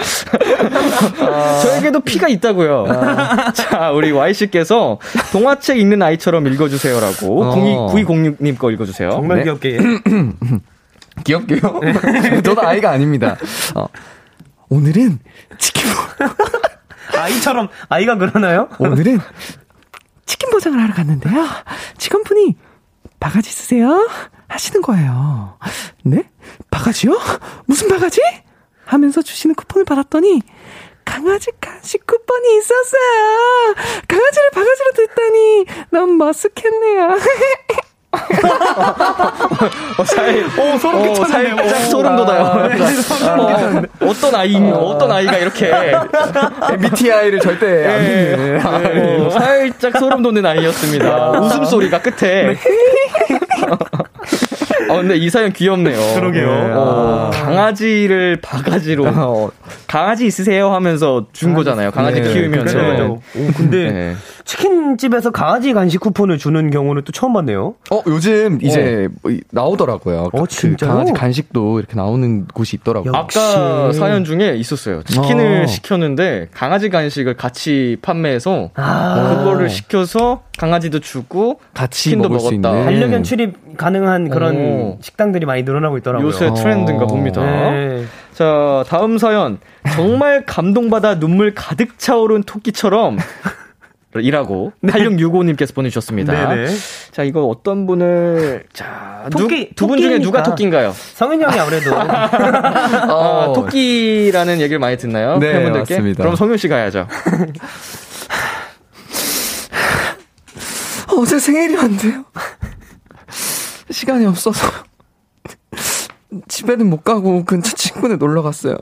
저에게도 P가 있다고요. <laughs> 자, 우리 Y씨께서 동화책 읽는 아이처럼 읽어주세요라고 어. 9206님 거 읽어주세요. 정말 네. 귀엽게. <laughs> 귀엽게요? 저도 아이가 아닙니다. 어, 오늘은 치킨, 보- <laughs> 아이처럼, 아이가 그러나요? 오늘은 <laughs> 치킨 포장을 하러 갔는데요. 직원분이 바가지 쓰세요? 하시는 거예요. 네? 바가지요? 무슨 바가지? 하면서 주시는 쿠폰을 받았더니 강아지 간식 쿠폰이 있었어요. 강아지를 바가지로 듣다니 너무 머쓱했네요. <laughs> 어, 살, 오, 소름 끼쳤네요. 살짝 소름 돋아요. 어, 어떤 아이, 어 떤 아이가 이렇게 MBTI를 절대 안 예, 믿는. 어, 살짝 소름 돋는 아이였습니다. 웃음소리가 끝에. 어, 근데 이 사연 귀엽네요. 그러게요. 어, 강아지를 바가지로. 어, 강아지 있으세요? 하면서 준 거잖아요. 강아지 네, 키우면. 그죠, 그죠. 오, 근데 네. 치킨집에서 강아지 간식 쿠폰을 주는 경우는 또 처음 봤네요. 어, 요즘 이제 뭐 이- 나오더라고요. 어, 그 진짜요? 강아지 간식도 이렇게 나오는 곳이 있더라고요. 역시. 아까 사연 중에 있었어요. 치킨을 어. 시켰는데 강아지 간식을 같이 판매해서 그거를 시켜서 강아지도 주고 같이 치킨도 먹을 수 먹었다. 있는. 반려견 출입 가능한 그런 오. 식당들이 많이 늘어나고 있더라고요. 요새 트렌드인가 봅니다. 네. 자, 다음 사연. 정말 감동받아 눈물 가득 차오른 토끼처럼 이라고 8665님께서 보내주셨습니다. 네네. 자, 이거 어떤 분을 자, 토끼, 두분 중에 누가. 토끼인가요? 성현 형이 아무래도 아, <laughs> 토끼라는 얘기를 많이 듣나요? 네, 팬분들께? 맞습니다. 그럼 성윤 씨 가야죠. 어제 생일이었는데요. 시간이 없어서 집에는 못 가고 근처 친구네 놀러 갔어요.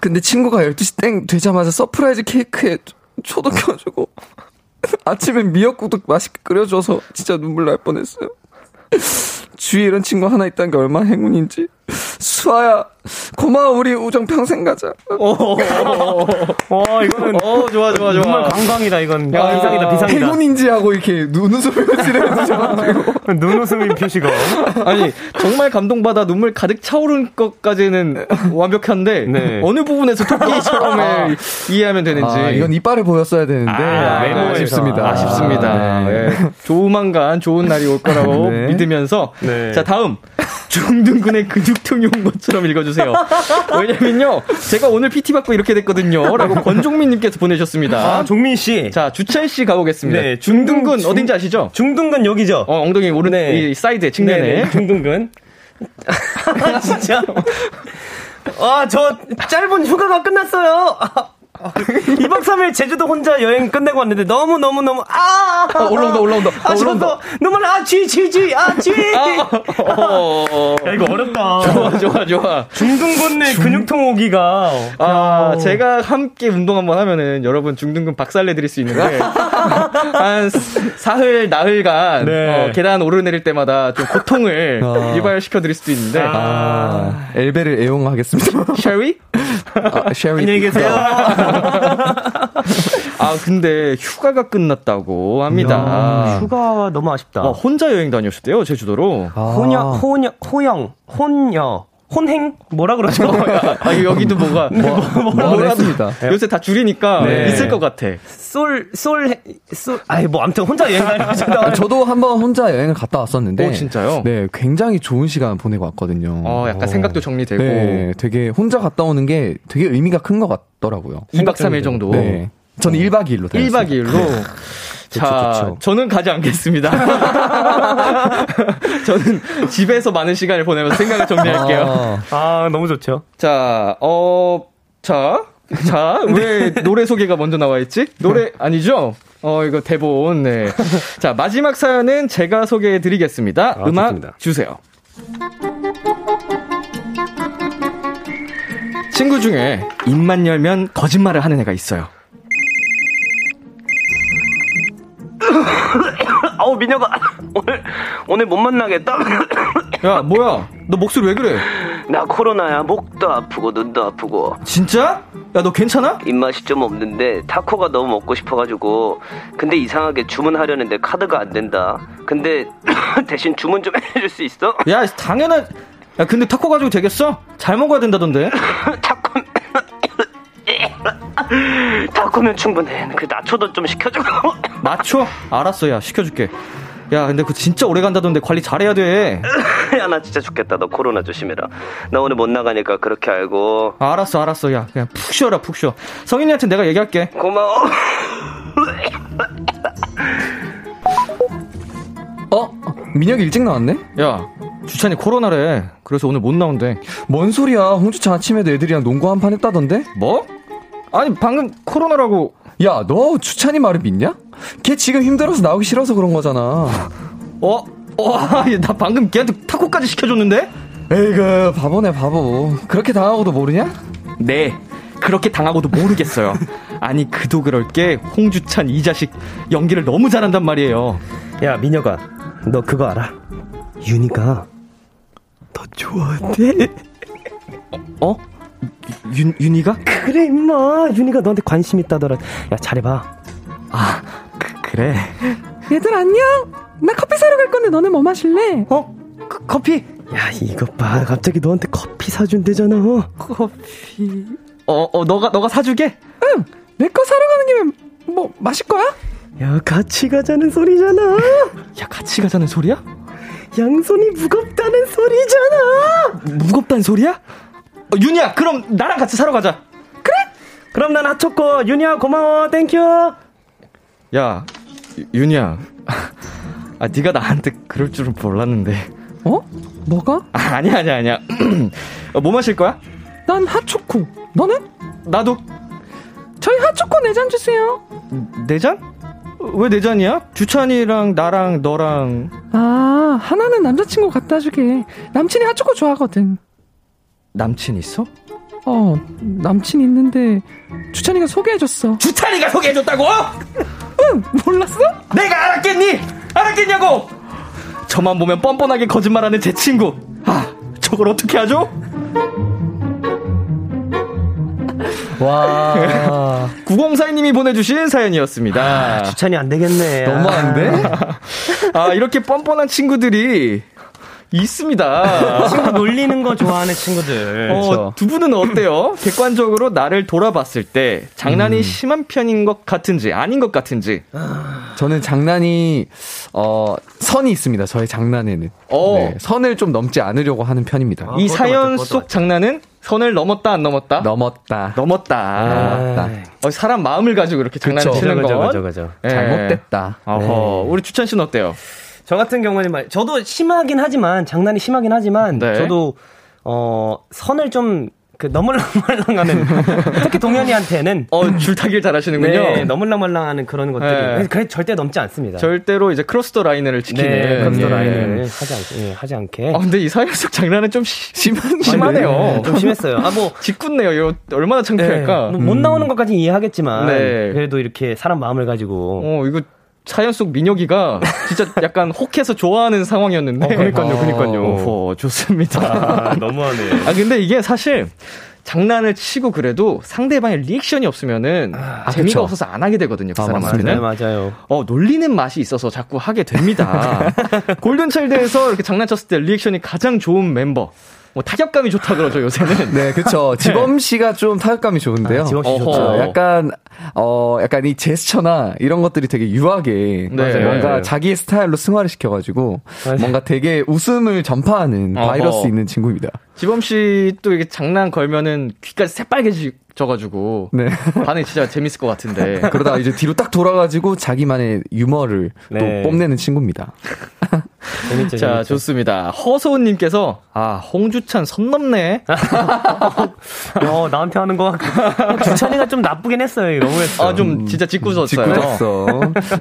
근데 친구가 12시 땡 되자마자 surprise 케이크에 초- 초도 켜주고 아침엔 미역국도 맛있게 끓여줘서 진짜 눈물 날 뻔했어요. 주위에 이런 친구 하나 있다는 게 얼마나 행운인지. 수아야, 고마워, 우리 우정 평생 가자. 와 이거는 어, 좋아, 좋아, 좋아. 정말 관광이다 이건. 야, 비상이다 비상이다. 행운인지 하고 이렇게 눈웃음을 지르면서 <laughs> 눈웃음인 표시가. 아니, 정말 감동받아 눈물 가득 차오른 것까지는 완벽한데, 네. 어느 부분에서 토끼처럼을 <laughs> 이해하면 되는지. 아, 이건 이빨을 보였어야 되는데 아, 외모에서. 아쉽습니다. 아쉽습니다. 아, 네. 예. 조만간 좋은 날이 올 거라고 <laughs> 네. 믿으면서. 네. 자, 다음. 중등근의 근육통이 온 것처럼 읽어주세요. 왜냐면요. 제가 오늘 PT 받고 이렇게 됐거든요. 라고 권종민님께서 보내셨습니다. 아 종민 씨. 자, 주찬 씨 가보겠습니다. 네, 중등근 중- 어딘지 아시죠? 중등근 여기죠. 어, 엉덩이 오른, 네. 이 사이드에, 측면에. 네네, 중등근. <laughs> 아, 진짜. 아, 저 짧은 휴가가 끝났어요. 아, 2박 3일 제주도 혼자 여행 끝내고 왔는데 너무 너무 너무, 아! 어, 올라온다, 올라온다. 아, 어, 올라온다. 눈물, 아, 쥐, 쥐, 쥐, 아, 쥐! 어, 야, 이거 어렵다. 좋아, 좋아, 좋아. 중등근 내 근육통 오기가. 아, 야. 제가 함께 운동 한번 하면은 여러분 중등근 박살내 드릴 수 있는데 <laughs> 한 사흘 나흘간 네. 어, 계단 오르내릴 때마다 좀 고통을 아. 유발시켜 드릴 수도 있는데 아, 엘베를 애용하겠습니다. 쉐리? 아, 쉐리. 안녕히 계세요. 아 근데 휴가가 끝났다고 합니다. 휴가 너무 아쉽다. 어, 혼자 여행 다녔었대요 제주도로. 아. 호녀, 호녀, 호영, 혼녀, 혼행? 뭐라 그러죠? <laughs> 아 여기도 뭐가 뭐, 뭐라도 했습니다. 요새 다 줄이니까 네. 있을 것 같아. 솔, 솔, 솔, 아이, 뭐, 아무튼 혼자 여행 다니셨다. 아, 저도 한번 혼자 여행을 갔다 왔었는데. 오, 진짜요? 네, 굉장히 좋은 시간 보내고 왔거든요. 어 약간 생각도 정리되고 네, 되게 혼자 갔다 오는 게 되게 의미가 큰 것 같더라고요. 2박 3일 정도. 네. 저는 1박 2일로 1박 2일로. 자, 좋죠. 저는 가지 않겠습니다. <laughs> 저는 집에서 많은 시간을 보내면서 생각을 정리할게요. 아, 아, 너무 좋죠. 자, 어, 자, 자, 왜 노래 소개가 먼저 나와 있지? 노래 아니죠? 어, 이거 대본, 네. 자, 마지막 사연은 제가 소개해 드리겠습니다. 아, 음악 좋습니다. 주세요. 친구 중에 입만 열면 거짓말을 하는 애가 있어요. <coughs> 아우, 민혁아. 오늘, 오늘 못 만나겠다. <coughs> 야, 뭐야? 너 목소리 왜 그래? 나 코로나야 목도 아프고 눈도 아프고 진짜? 야, 너 괜찮아? 입맛이 좀 없는데 타코가 너무 먹고 싶어가지고 근데 이상하게 주문하려는데 카드가 안 된다 근데 <coughs> 대신 주문 좀 <laughs> 해줄 수 있어? 야, 당연한. 야, 근데 타코 가지고 되겠어? 잘 먹어야 된다던데. <laughs> 타코 타코면 충분해 그 나초도 좀 시켜줘 맞춰? <laughs> 알았어, 야, 시켜줄게. 야, 근데 그 진짜 오래 간다던데 관리 잘해야 돼. <laughs> 야 나 진짜 죽겠다 너 코로나 조심해라 나 오늘 못 나가니까 그렇게 알고 아, 알았어, 알았어. 야, 그냥 푹 쉬어라, 푹 쉬어. 성인이한테 내가 얘기할게. 고마워 어? 민혁이 일찍 나왔네? 야, 주찬이 코로나래. 그래서 오늘 못 나온대. 뭔 소리야? 홍주차 아침에도 애들이랑 농구 한 판 했다던데? 뭐? 아니, 방금 코로나라고. 야, 너 주찬이 말을 믿냐? 걔 지금 힘들어서 나오기 싫어서 그런 거잖아. 어? 와, 나 방금 걔한테 타코까지 시켜줬는데? 에이그, 바보네, 바보. 그렇게 당하고도 모르냐? 네. 그렇게 당하고도 모르겠어요. 아니, 그도 그럴 게 홍주찬 이 자식 연기를 너무 잘한단 말이에요. 야, 민혁아. 너 그거 알아? 윤희가 너 좋아한대. 어? 윤, 윤희가? 그래, 임마. 윤희가 너한테 관심 있다더라. 야, 잘해봐. 아, 그, 그래. 얘들 안녕? 나 커피 사러 갈 건데 너네 뭐 마실래? 어? 그, 커피? 야, 이것 봐. 갑자기 너한테 커피 사준대잖아. 커피. 어, 어, 너가, 너가 사주게? 응! 내 거 사러 가는 김에 뭐 마실 거야? 야, 같이 가자는 소리잖아. 야, 같이 가자는 소리야? 양손이 무겁다는 소리잖아. 무겁다는 소리야? 어, 윤희야, 그럼 나랑 같이 사러 가자. 그래? 그럼 난 핫초코. 윤희야, 고마워. Thank you. 야, 유- 윤희야. <laughs> 아, 네가 나한테 그럴 줄은 몰랐는데. 어? 뭐가? 아, 아니야, 아니야, 아니야. <clears throat> 어, 뭐 마실 거야? 난 핫초코. 너는? 나도. 저희 핫초코 네 잔 주세요. 네 잔? 왜 네 잔이야? 주찬이랑 나랑 너랑 아, 하나는 남자친구 갖다 주게. 남친이 핫초코 좋아하거든. 남친 있어? 어, 남친 있는데 주찬이가 소개해줬어. 주찬이가 소개해줬다고? 응, 몰랐어? 내가 알았겠니? 알았겠냐고? 저만 보면 뻔뻔하게 거짓말하는 제 친구. 아, 저걸 어떻게 하죠? 와. <laughs> 9042님이 보내주신 사연이었습니다. 주찬이 안 되겠네. 너무한데? 아, 이렇게 뻔뻔한 친구들이 있습니다. 친구 놀리는 거 좋아하는 친구들. 어, 두 분은 어때요? 객관적으로 나를 돌아봤을 때 장난이 음. 심한 편인 것 같은지 아닌 것 같은지. 저는 장난이 어 선이 있습니다. 저의 장난에는 어. 네, 선을 좀 넘지 않으려고 하는 편입니다. 이 사연 속 장난은 선을 넘었다 안 넘었다? 넘었다. 넘었다. 넘었다. 어, 사람 마음을 가지고 이렇게 장난을 그쵸. 치는 건 그죠, 그죠. 예. 잘못됐다. 어허. 우리 주찬 씨는 어때요? 저 같은 경우는 말, 저도 심하긴 하지만, 장난이 심하긴 하지만, 네. 저도, 어, 선을 좀, 그, 넘을랑말랑하는, <laughs> 특히 동현이한테는, 어, 줄타기를 잘하시는군요. 네, 넘을랑말랑하는 그런 것들이, 네. 그래, 절대 넘지 않습니다. 절대로 이제 cross the line을 지키는. 네, cross 예. line을 하지 않게, 예, 하지 않게. 아, 근데 이 사연 속 장난은 좀 시, 심한, 심하네요. 네, 좀 심했어요. 아, 뭐, 짓궂네요. 이거 얼마나 창피할까? 네, 뭐못 나오는 것까지 이해하겠지만, 네. 그래도 이렇게 사람 마음을 가지고, 어, 이거 사연 속 민혁이가 진짜 <laughs> 약간 혹해서 좋아하는 상황이었는데. 어, 그러니까요, 그러니까요. 어, 좋습니다. 아, 너무하네. <laughs> 아, 근데 이게 사실 장난을 치고 그래도 상대방의 리액션이 없으면은 재미가 그쵸. 없어서 안 하게 되거든요. 그 아, 네, 사람한테는. 맞아요. 어, 놀리는 맛이 있어서 자꾸 하게 됩니다. <laughs> 골든차일드에서 이렇게 장난쳤을 때 리액션이 가장 좋은 멤버. 뭐 타격감이 좋다 그러죠, 요새는. <laughs> 네, 그쵸. 지범 씨가 좀 타격감이 좋은데요. 아, 지범 씨. 좋죠. 약간 어 약간 이 제스처나 이런 것들이 되게 유하게 네. 뭔가 자기의 스타일로 승화를 시켜가지고 맞아요. 뭔가 되게 웃음을 전파하는 어허. 바이러스 있는 친구입니다. 지범 씨 또 이게 장난 걸면은 귀까지 새빨개져가지고. 네. 반응이 진짜 재밌을 것 같은데. <laughs> 그러다가 이제 뒤로 딱 돌아가지고 자기만의 유머를 네. 또 뽐내는 친구입니다. <laughs> 재밌죠, 자, 재밌죠. 좋습니다. 허소은님께서, 아, 홍주찬 선 넘네. <laughs> 어, 나한테 하는 거. 주찬이가 좀 나쁘긴 했어요. 너무했어. 아, 좀 진짜 짓궂었어요. 짓궂었어.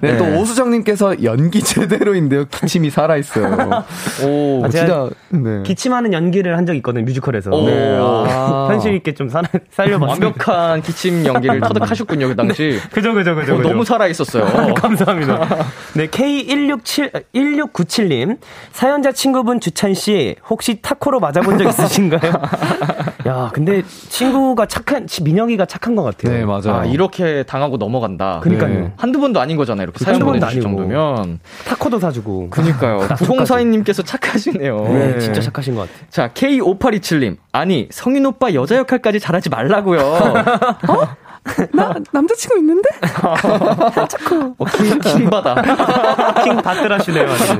네, 또 오수정님께서 연기 제대로인데요. 기침이 살아있어요. 오, 아, 제가 진짜, 네. 기침하는 연기를 한 적 있거든요. 뮤지컬에서. 오. 네, 아. 현실 있게 좀 살, 살려봤습니다. 완벽한 기침 연기를 터득하셨군요, 그 당시. 그죠, 그죠, 그죠. 어, 그죠. 너무 살아있었어요. <laughs> 감사합니다. 네, K167, 1697 님. 사연자 친구분 주찬 씨, 혹시 타코로 맞아본 적 있으신가요? <laughs> 야, 근데 친구가 착한, 민영이가 착한 것 같아요. 네, 맞아요. 아, 이렇게 당하고 넘어간다. 그니까요. 네. 한두 번도 아닌 거잖아요, 이렇게 사연 한두 번도 보내 주실 아니고. 정도면. 타코도 사주고. 그니까요. 9042 님께서 <laughs> 착하시네요. 네, 진짜 착하신 것 같아요. 자, K5827 님. 아니, 성인 오빠 여자 역할까지 잘하지 말라고요. <laughs> 나 남자친구 있는데? <laughs> 어, 킹, 킹받아. <laughs> 킹 받들하시네요, 아주.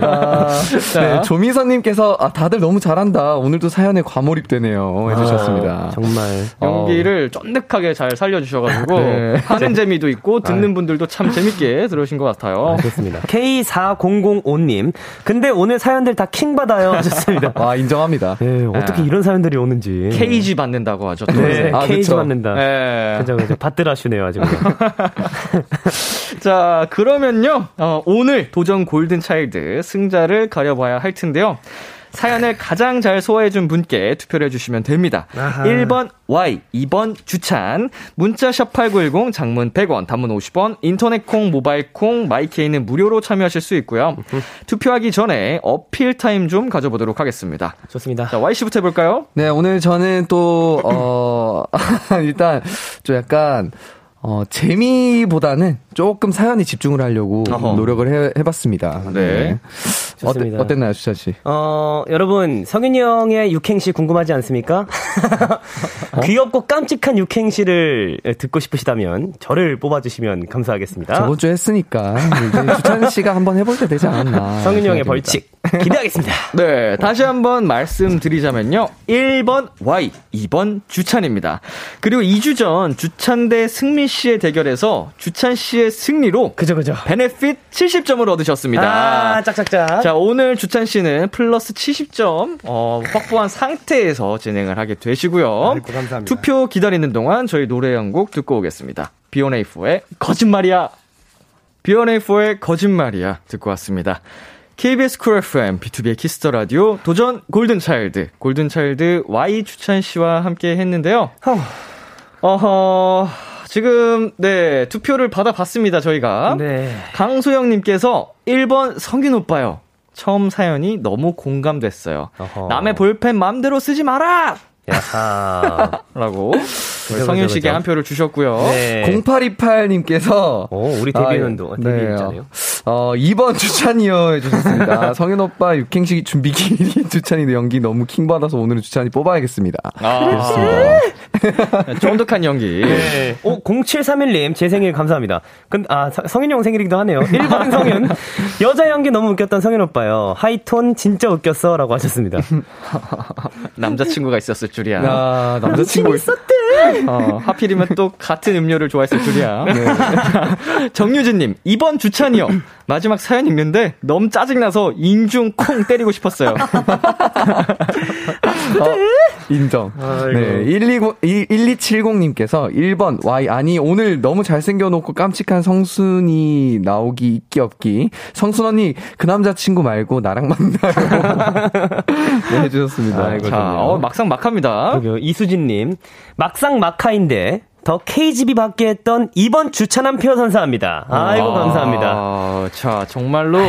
네, 조미선님께서 아 다들 너무 잘한다. 오늘도 사연에 과몰입되네요. 해주셨습니다. 정말. 연기를 쫀득하게 잘 살려주셔가지고 네. 하는 재미도 있고 듣는 분들도 참 재밌게 들으신 것 같아요. 좋습니다. K4005님. 근데 오늘 사연들 다 킹 받아요. 하셨습니다. 아 인정합니다. 네, 어떻게 이런 사연들이 오는지. KG 받는다고 하죠. 또. 네, 아, KG 그쵸. 받는다. 네. 그죠, 그죠. 받 들하시네요, 아주. 그냥. <laughs> 자, 그러면요. 어, 오늘 도전 골든 차일드 승자를 가려봐야 할 텐데요. 사연을 가장 잘 소화해준 분께 투표를 해주시면 됩니다. 아하. 1번 Y, 2번 주찬, 문자샵 8910, 장문 100원, 단문 50원, 인터넷 콩, 모바일 콩, 마이 K는 무료로 참여하실 수 있고요. <laughs> 투표하기 전에 어필 타임 좀 가져보도록 하겠습니다. 좋습니다. 자, Y씨부터 해볼까요? 네 오늘 저는 또 어, <laughs> 일단 좀 약간 어, 재미보다는 조금 사연에 집중을 하려고 어허. 노력을 해, 해봤습니다. 네. 좋습니다. 어땠, 어땠나요, 주찬 씨? 어, 여러분, 성윤이 형의 육행시 궁금하지 않습니까? 어? <laughs> 귀엽고 깜찍한 육행시를 듣고 싶으시다면 저를 뽑아주시면 감사하겠습니다. 저번 주에 했으니까 주찬 <laughs> 씨가 한번 해볼 때 되지 않았나. 성윤이 형의. 벌칙 기대하겠습니다. <laughs> 네, 다시 한번 말씀드리자면요. 1번 Y, 2번 주찬입니다. 그리고 2주 전 주찬 대 승민 씨의 대결에서 주찬 씨의 승리로 그죠, 그죠. 베네핏 70점을 얻으셨습니다. 아, 짝짝짝. 자, 오늘 주찬 씨는 플러스 70점 어, 확보한 상태에서 진행을 하게 되시고요. 아이고, 감사합니다. 투표 기다리는 동안 저희 노래 한 곡 듣고 오겠습니다. 비오네이프의 거짓말이야. 비오네이프의 거짓말이야 듣고 왔습니다. KBS 쿨 FM, B2B의 키스터 라디오, 도전 골든차일드, 골든차일드 Y 주찬 씨와 함께 했는데요. 어허, 지금, 네, 투표를 받아봤습니다, 저희가. 네. 강소영님께서 1번 성윤 오빠요. 처음 사연이 너무 공감됐어요. 어허. 남의 볼펜 맘대로 쓰지 마라! 야하. 라고 <laughs> 그죠, 성윤 씨께. 한 표를 주셨고요. 네. 0828님께서 오, 우리 데뷔년도, 데뷔했잖아요. 어, 2번 주찬이요 해주셨습니다. <laughs> 성현 오빠 육행식 준비 길이 <laughs> 주찬이 연기 너무 킹 받아서 오늘은 주찬이 뽑아야겠습니다. 아, 쫀득한 연기. 네. 오, 0731님, 제 생일 감사합니다. 근, 아, 서- 성윤이 형 생일이기도 하네요. 1번 성윤. 여자 연기 너무 웃겼던 성윤 오빠요. 하이톤 진짜 웃겼어. 라고 하셨습니다. 남자친구가 있었을 줄 이야. 아, 남자친구 있었대. 어, 하필이면 또 같은 음료를 좋아했을 줄이야. <laughs> 정유진님, 2번 주찬이요. 마지막 사연 읽는데 너무 짜증나서 인중 콩 때리고 싶었어요. <laughs> 인정. 아이고. 네, 120, 1270님께서 1번, Y, 아니, 오늘 너무 잘생겨놓고 깜찍한 성순이 나오기 있기 없기. 성순 언니, 그 남자친구 말고 나랑 만나요. <laughs> 네, 해주셨습니다. 아이고, 자. 어, 막상 막합니다. 이수진님, 막상 막하인데, 더 KGB 받게 했던 2번 주찬한 표 선사합니다. 아이고, 감사합니다. 아, 자, 정말로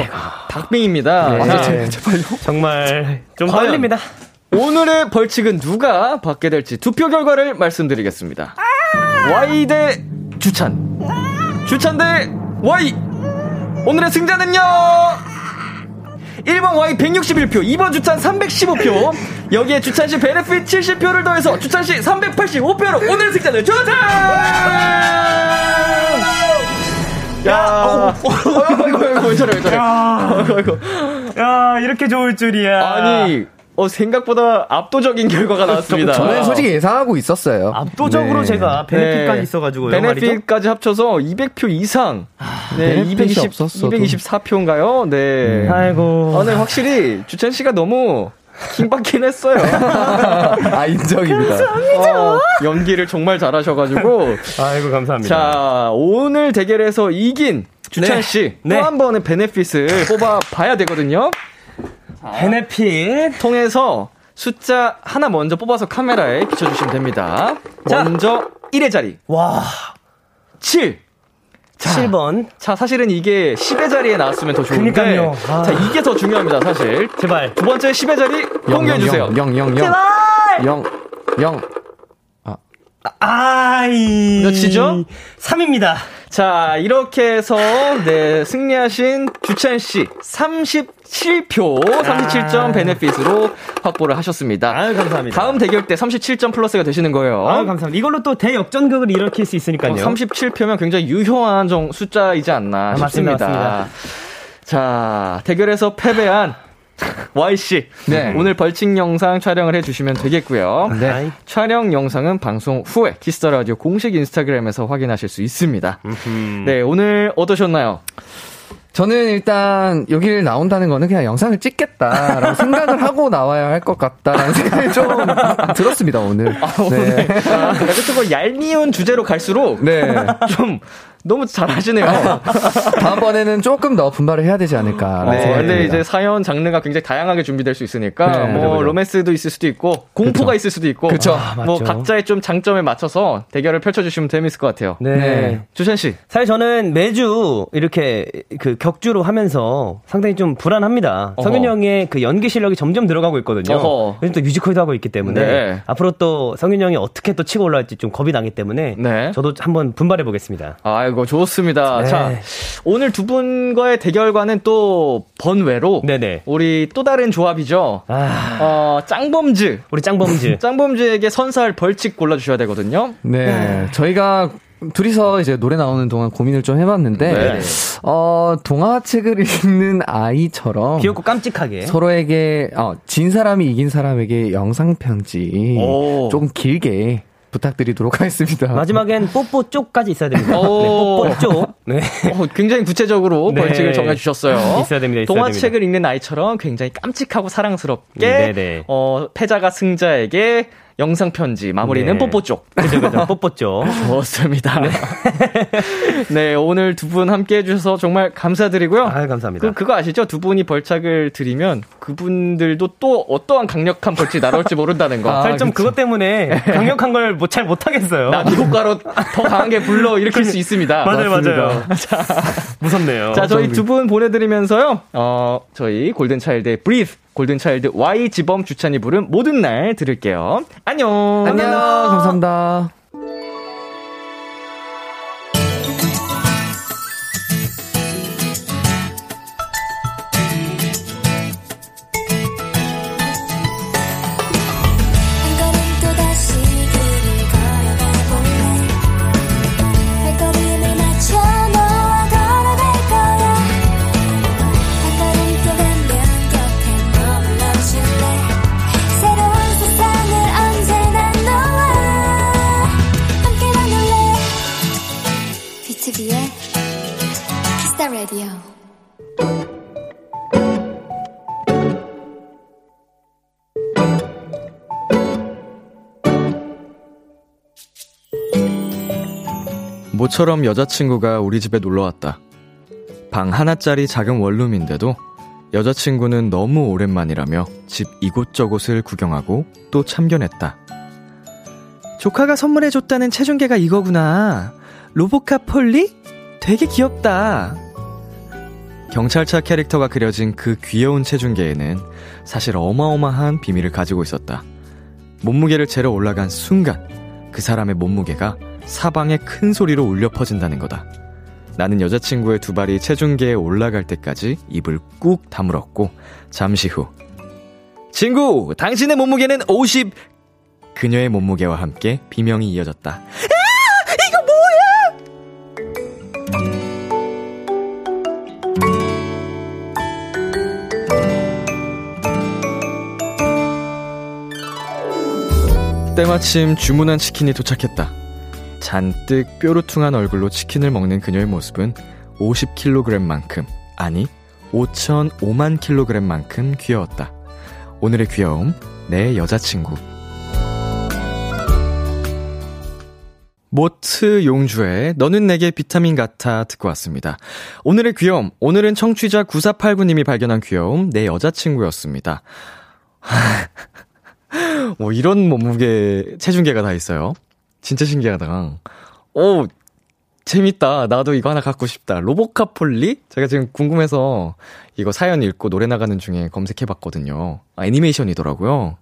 닭빙입니다. 네. 자, 제발요. 정말 좀? 떨립니다. 오늘의 벌칙은 누가 받게 될지 투표 결과를 말씀드리겠습니다. Y 대 주찬. 주찬 대 Y. 오늘의 승자는요. 1번 Y 161표, 2번 주찬 315표. 여기에 주찬 씨 베네핏 70표를 더해서 주찬 씨 385표로 오늘의 승자는 주찬! 야, 어, 이거, 이거, 왜 저래, 왜 저래. 아이고, 아이고. 야, 이렇게 좋을 줄이야. 아니, 어, 생각보다 압도적인 결과가 나왔습니다. 저는 솔직히 예상하고 있었어요. 압도적으로 네. 제가 베네핏까지 있어가지고 말이죠. 베네핏까지 합쳐서 200표 이상. 네, 베네핏이 220, 없었어도. 224표인가요? 네. 아이고. 오늘 확실히 주찬 씨가 너무 킹받긴 했어요. <laughs> 아, 인정입니다. 어, 연기를 정말 잘하셔가지고. <laughs> 아이고, 감사합니다. 자, 오늘 대결에서 이긴 주찬 네. 씨. 또 네. 한 번의 베네핏을 뽑아봐야 되거든요. 베네핏. 통해서 숫자 하나 먼저 뽑아서 카메라에 비춰주시면 됩니다. 자. 먼저 1의 자리. 와, 7. 자, 7번. 자, 사실은 이게 10의 자리에 나왔으면 더 좋은데. 그니까요. 아. 자, 이게 더 중요합니다, 사실. 제발. 두 번째 10의 자리 공개해주세요. 0, 0, 0. 제발! 0, 0. 아이. 몇이죠? 3입니다. 자, 이렇게 해서, 네, 승리하신 주찬씨 37표, 37점 베네핏으로 확보를 하셨습니다. 아유, 감사합니다. 다음 대결 때 37점 플러스가 되시는 거예요. 아유, 감사합니다. 이걸로 또 대역전극을 일으킬 수 있으니까요. 37표면 굉장히 유효한 정, 숫자이지 않나 아, 싶습니다. 맞습니다, 맞습니다. 자, 대결에서 패배한 Y씨. 네. 오늘 벌칙 영상 촬영을 해주시면 되겠고요. 네. 촬영 영상은 방송 후에 Kiss the Radio 공식 인스타그램에서 확인하실 수 있습니다. 네, 오늘 어떠셨나요? 저는 일단 여기를 나온다는 거는 그냥 영상을 찍겠다라고 <laughs> 생각을 하고 나와야 할 것 같다라는 생각이 좀 들었습니다, 오늘. 네. 약간 조금 얄미운 주제로 갈수록 네. 좀 너무 잘하시네요. <laughs> 다음번에는 조금 더 분발을 해야 되지 않을까. 네, 근데 이제 사연 장르가 굉장히 다양하게 준비될 수 있으니까 네, 뭐 그죠. 로맨스도 있을 수도 있고 공포가 그쵸. 있을 수도 있고 그쵸. 아, 뭐 맞죠. 각자의 좀 장점에 맞춰서 대결을 펼쳐주시면 재밌을 것 같아요. 네. 네. 주찬 씨. 사실 저는 매주 이렇게 그 격주로 하면서 상당히 좀 불안합니다. 어허. 성윤 형의 그 연기 실력이 점점 늘어가고 있거든요. 어허. 요즘 또 뮤지컬도 하고 있기 때문에 네. 앞으로 또 성윤 형이 어떻게 또 치고 올라갈지 좀 겁이 나기 때문에 네. 저도 한번 분발해 보겠습니다. 아 이고 좋습니다. 네. 자 오늘 두 분과의 대결과는 또 번외로 네네. 우리 또 다른 조합이죠. 아, 어 짱범즈. 우리 짱범즈. <laughs> 짱범즈에게 선사할 벌칙 골라주셔야 되거든요. 네, 저희가 둘이서 이제 노래 나오는 동안 고민을 좀 해봤는데, 네. 어, 동화책을 <laughs> 읽는 아이처럼 귀엽고 깜찍하게. 서로에게, 어, 진 사람이 이긴 사람에게 영상 편지 오. 좀 길게 부탁드리도록 하겠습니다. 마지막엔 뽀뽀 쪽까지 있어야 됩니다. 네, 오. 뽀뽀 쪽. 네. 어, 굉장히 구체적으로 네. 벌칙을 정해주셨어요. 있어야 됩니다, 있어야 동화책을 읽는 아이처럼 굉장히 깜찍하고 사랑스럽게 네네. 어, 패자가 승자에게 영상 편지 마무리는 네. 뽀뽀 쪽. 그죠, 그죠. 뽀뽀 쪽. 좋습니다. 네, 오늘 두 분 함께 해주셔서 정말 감사드리고요. 아, 감사합니다. 그, 그거 아시죠? 두 분이 벌칙을 드리면 그분들도 또 어떠한 강력한 벌칙이 날아올지 모른다는 거. 사실 좀 그것 때문에 <laughs> 강력한 걸못잘 못하겠어요. 나 미국 가로 더 강하게 불러 일으킬 수 있습니다. 맞아요, 맞습니다. <laughs> 맞아요. 무섭네요. 자, 저희 두 분 보내드리면서요, 어, 저희 골든 차일드의 Breathe, 골든차일드 Y 지범 주찬이 부른 모든 날 들을게요. 안녕! 안녕, 감사합니다. The Radio 모처럼 여자친구가 우리 집에 놀러 왔다. 방 하나짜리 작은 원룸인데도 여자친구는 너무 오랜만이라며 집 이곳저곳을 구경하고 또 참견했다. 조카가 선물해줬다는 체중계가 이거구나. 로보카 폴리? 되게 귀엽다. 경찰차 캐릭터가 그려진 그 귀여운 체중계에는 사실 어마어마한 비밀을 가지고 있었다. 몸무게를 재러 올라간 순간 그 사람의 몸무게가 사방에 큰 소리로 울려 퍼진다는 거다. 나는 여자친구의 두 발이 체중계에 올라갈 때까지 입을 꾹 다물었고 잠시 후 친구, 당신의 몸무게는 50 그녀의 몸무게와 함께 비명이 이어졌다. 때마침 주문한 치킨이 도착했다. 잔뜩 뾰루퉁한 얼굴로 치킨을 먹는 그녀의 모습은 50kg만큼, 아니, 5,005만 kg만큼 귀여웠다. 오늘의 귀여움, 내 여자친구. 모트 용주의 너는 내게 비타민 같아 듣고 왔습니다. 오늘의 귀여움, 오늘은 청취자 9489님이 발견한 귀여움, 내 여자친구였습니다. <laughs> 뭐 이런 몸무게 체중계가 다 있어요. 진짜 신기하다. 오, 재밌다. 나도 이거 하나 갖고 싶다. 로보카폴리? 제가 지금 궁금해서 이거 사연 읽고 노래 나가는 중에 검색해 봤거든요. 아, 애니메이션이더라고요.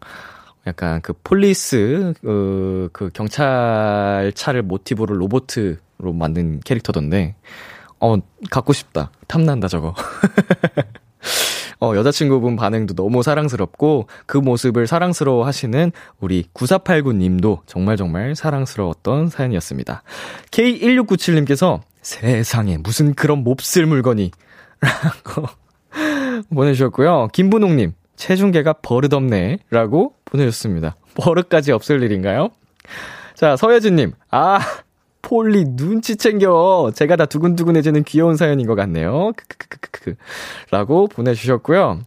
약간 그 police, 그, 그 경찰차를 모티브로 로보트로 만든 캐릭터던데, 어, 갖고 싶다. 탐난다, 저거. <laughs> 어, 여자친구분 반응도 너무 사랑스럽고 그 모습을 사랑스러워 하시는 우리 9489님도 정말 정말 사랑스러웠던 사연이었습니다. K1697님께서 세상에 무슨 그런 몹쓸 물건이 <laughs> 라고 보내주셨고요. 김분홍님, 체중계가 버릇없네 라고 보내주셨습니다. 버릇까지 없을 일인가요? 자, 서예진님, 아, 폴리 눈치 챙겨. 제가 다 두근두근해지는 귀여운 사연인 것 같네요. 크크크크크. 라고 보내주셨고요.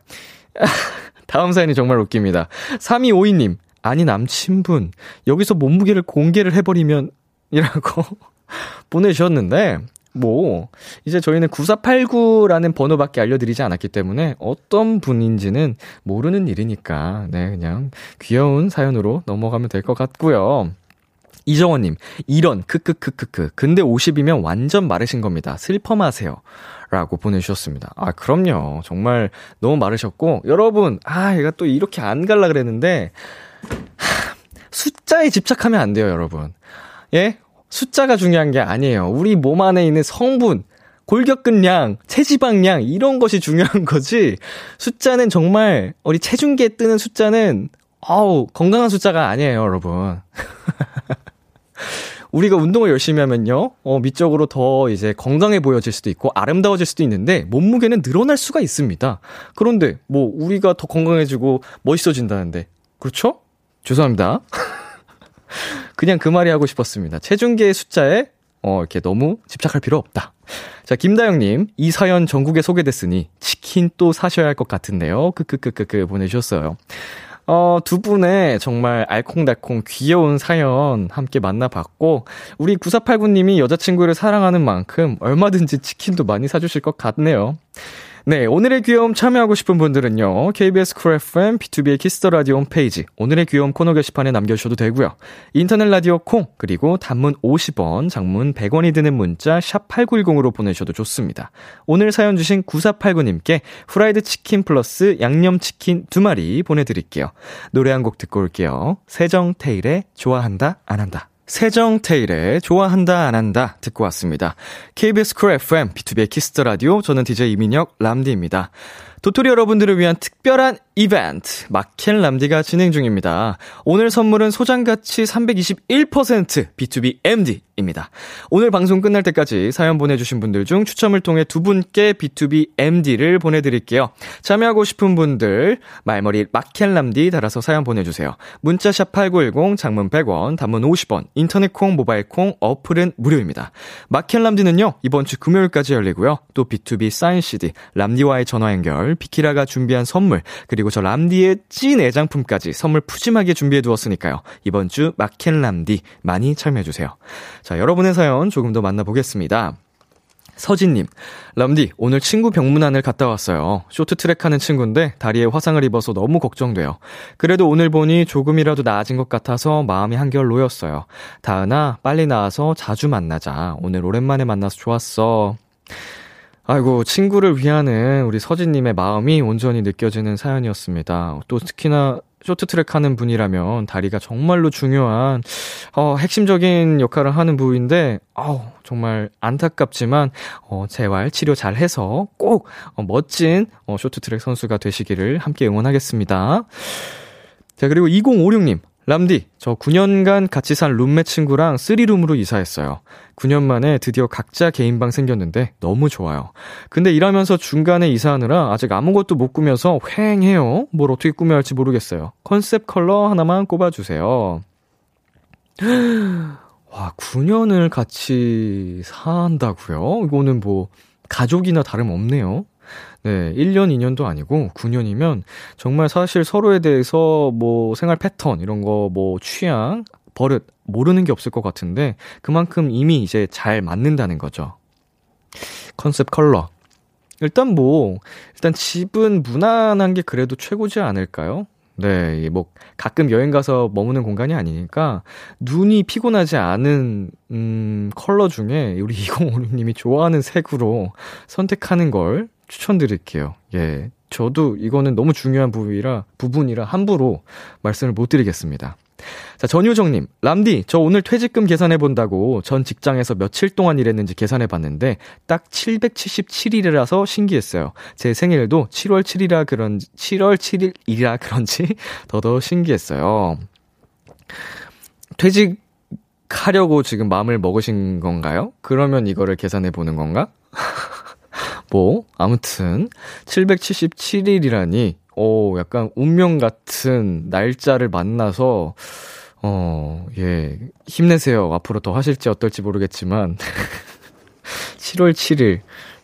<laughs> 다음 사연이 정말 웃깁니다. 3252님, 아니 남친분, 여기서 몸무게를 공개를 해버리면, 이라고 <laughs> 보내주셨는데, 뭐, 이제 저희는 9489라는 번호밖에 알려드리지 않았기 때문에 어떤 분인지는 모르는 일이니까, 네, 그냥 귀여운 사연으로 넘어가면 될 것 같고요. 이정원님, 이런, 크크크크크. 근데 50이면 완전 마르신 겁니다. 슬퍼 마세요. 라고 보내주셨습니다. 아, 그럼요. 정말 너무 마르셨고, 여러분, 아, 얘가 또 이렇게 안 갈라 그랬는데, 하, 숫자에 집착하면 안 돼요, 여러분. 예? 숫자가 중요한 게 아니에요. 우리 몸 안에 있는 성분, 골격근량, 체지방량, 이런 것이 중요한 거지. 숫자는 정말, 우리 체중계에 뜨는 숫자는, 아우, 건강한 숫자가 아니에요, 여러분. <laughs> 우리가 운동을 열심히 하면요, 어, 미적으로 더 이제 건강해 보여질 수도 있고, 아름다워질 수도 있는데, 몸무게는 늘어날 수가 있습니다. 그런데, 뭐, 우리가 더 건강해지고, 멋있어진다는데, 그렇죠? 죄송합니다. <laughs> 그냥 그 말이 하고 싶었습니다. 체중계의 숫자에, 어, 이렇게 너무 집착할 필요 없다. 자, 김다영님, 이 사연 전국에 소개됐으니, 치킨 또 사셔야 할 것 같은데요. 크크크크크 보내주셨어요. 어, 두 분의 정말 알콩달콩 귀여운 사연 함께 만나봤고, 우리 9489님이 여자친구를 사랑하는 만큼 얼마든지 치킨도 많이 사주실 것 같네요. 네, 오늘의 귀여움 참여하고 싶은 분들은요. KBS 쿨 FM B2B의 키스터 라디오 홈페이지 오늘의 귀여움 코너 게시판에 남겨 주셔도 되고요. 인터넷 라디오 콩 그리고 단문 50원, 장문 100원이 드는 문자 샵 8910으로 보내셔도 좋습니다. 오늘 사연 주신 9489님께 후라이드 치킨 플러스 양념 치킨 두 마리 보내 드릴게요. 노래 한 곡 듣고 올게요. 세정 테일의 좋아한다 안 한다. 세정테일의 좋아한다 안 한다 듣고 왔습니다. KBS 쿨 FM B2B의 키스터 라디오 저는 DJ 이민혁 램디입니다. 도토리 여러분들을 위한 특별한 이벤트 마켓 램디가 진행 중입니다. 오늘 선물은 소장가치 321% BTOB MD입니다. 오늘 방송 끝날 때까지 사연 보내주신 분들 중 추첨을 통해 두 분께 BTOB MD를 보내드릴게요. 참여하고 싶은 분들 말머리 마켓 램디 달아서 사연 보내주세요. 문자샵 8910 장문 100원 단문 50원 인터넷 콩 모바일 콩 어플은 무료입니다. 마켄 람디는요 이번 주 금요일까지 열리고요. 또 B2B 사인 CD 람디와의 전화 연결 비키라가 준비한 선물 그리고 저 람디의 찐 애장품까지 선물 푸짐하게 준비해 두었으니까요. 이번 주 마켄 람디 많이 참여해 주세요. 자, 여러분의 사연 조금 더 만나보겠습니다. 서진님, 람디, 오늘 친구 병문안을 갔다 왔어요. 쇼트트랙 하는 친구인데 다리에 화상을 입어서 너무 걱정돼요. 그래도 오늘 보니 조금이라도 나아진 것 같아서 마음이 한결 놓였어요. 다은아, 빨리 나와서 자주 만나자. 오늘 오랜만에 만나서 좋았어. 아이고, 친구를 위하는 우리 서진님의 마음이 온전히 느껴지는 사연이었습니다. 또 특히나 쇼트트랙 하는 분이라면 다리가 정말로 중요한, 어, 핵심적인 역할을 하는 부위인데, 아우, 정말 안타깝지만, 어, 재활, 치료 잘 해서 꼭, 어, 멋진, 어, 쇼트트랙 선수가 되시기를 함께 응원하겠습니다. 자, 그리고 2056님. 람디, 저 9년간 같이 산 룸메 친구랑 3룸으로 이사했어요. 9년 만에 드디어 각자 개인 방 생겼는데 너무 좋아요. 근데 일하면서 중간에 이사하느라 아직 아무것도 못 꾸며서 휑해요. 뭘 어떻게 꾸며야 할지 모르겠어요. 컨셉 컬러 하나만 꼽아주세요. <gasps> 와, 9년을 같이 산다고요? 이거는 뭐 가족이나 다름없네요. 네, 1년, 2년도 아니고 9년이면 정말 사실 서로에 대해서 뭐 생활 패턴 이런 거 뭐 취향, 버릇 모르는 게 없을 것 같은데 그만큼 이미 이제 잘 맞는다는 거죠. 컨셉 컬러. 일단 뭐 일단 집은 무난한 게 그래도 최고지 않을까요? 네, 뭐 가끔 여행 가서 머무는 공간이 아니니까 눈이 피곤하지 않은 음 컬러 중에 우리 <laughs> 2056님이 좋아하는 색으로 선택하는 걸 추천드릴게요. 예. 저도 이거는 너무 중요한 부위라, 부분이라 함부로 말씀을 못 드리겠습니다. 자, 전유정님, 람디, 저 오늘 퇴직금 계산해 본다고 전 직장에서 며칠 동안 일했는지 계산해 봤는데 딱 777일이라서 신기했어요. 제 생일도 7월 7일이라 그런지, 7월 7일이라 그런지 더더 신기했어요. 퇴직하려고 지금 마음을 먹으신 건가요? 그러면 이거를 계산해 보는 건가? <laughs> 뭐, 아무튼, 777일이라니, 오, 약간 운명 같은 날짜를 만나서, 어, 예, 힘내세요. 앞으로 더 하실지 어떨지 모르겠지만, <laughs> 7월 7일,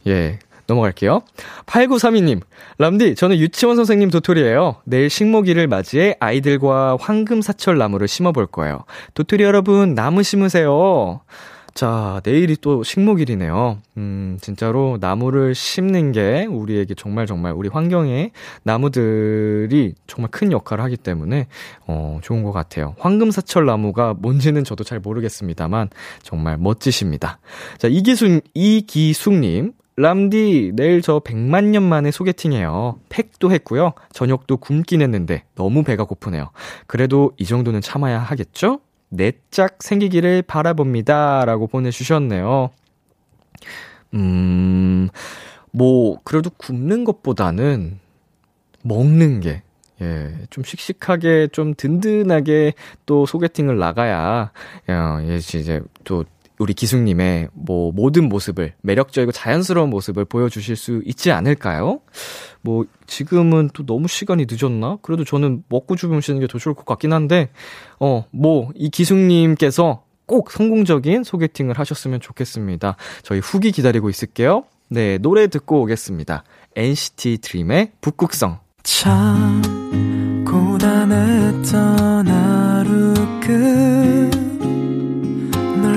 예, 넘어갈게요. 8932님, 람디, 저는 유치원 선생님 도토리예요. 내일 식목일을 맞이해 아이들과 황금 사철 나무를 심어볼 거예요. 도토리 여러분, 나무 심으세요. 자, 내일이 또 식목일이네요. 음, 진짜로 나무를 심는 게 우리에게 정말 정말 우리 환경에 나무들이 정말 큰 역할을 하기 때문에, 어, 좋은 것 같아요. 황금사철 나무가 뭔지는 저도 잘 모르겠습니다만, 정말 멋지십니다. 자, 이기숙, 이기숙님. 람디, 내일 저 100만 년 만에 소개팅해요. 팩도 했고요. 저녁도 굶긴 했는데 너무 배가 고프네요. 그래도 이 정도는 참아야 하겠죠? 내짝 생기기를 바라봅니다. 라고 보내주셨네요. 음, 뭐, 그래도 굶는 것보다는 먹는 게, 예, 좀 씩씩하게, 좀 든든하게 또 소개팅을 나가야, 야, 예, 이제 또 우리 기숙님의 뭐 모든 모습을 매력적이고 자연스러운 모습을 보여주실 수 있지 않을까요? 뭐 지금은 또 너무 시간이 늦었나? 그래도 저는 먹고 주무시는 게 더 좋을 것 같긴 한데 어 뭐 이 기숙님께서 꼭 성공적인 소개팅을 하셨으면 좋겠습니다. 저희 후기 기다리고 있을게요. 네 노래 듣고 오겠습니다. NCT 드림의 북극성. 참 고단했던 하루 끝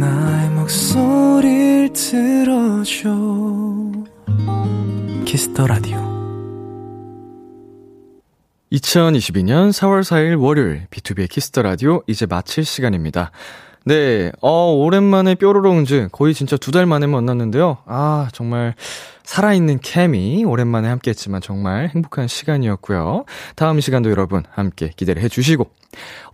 나의 목소리 들어줘 Kiss the Radio 2022년 4월 4일 월요일 B2B의 키스터 라디오 이제 마칠 시간입니다. 네, 어, 오랜만에 뾰로롱즈 거의 진짜 두 달 만에 만났는데요. 아, 정말 살아있는 케미 오랜만에 함께 했지만 정말 행복한 시간이었고요. 다음 시간도 여러분 함께 기대를 해주시고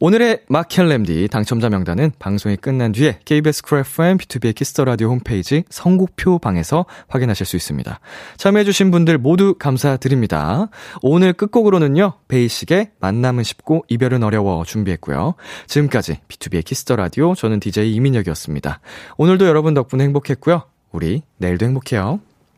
오늘의 마켓 램디 당첨자 명단은 방송이 끝난 뒤에 KBS 쿨 FM B2B의 키스터 라디오 홈페이지 선곡표 방에서 확인하실 수 있습니다. 참여해주신 분들 모두 감사드립니다. 오늘 끝곡으로는요, 베이식의 만남은 쉽고 이별은 어려워 준비했고요. 지금까지 B2B의 키스터 라디오 저는 DJ 이민혁이었습니다. 오늘도 여러분 덕분에 행복했고요. 우리 내일도 행복해요.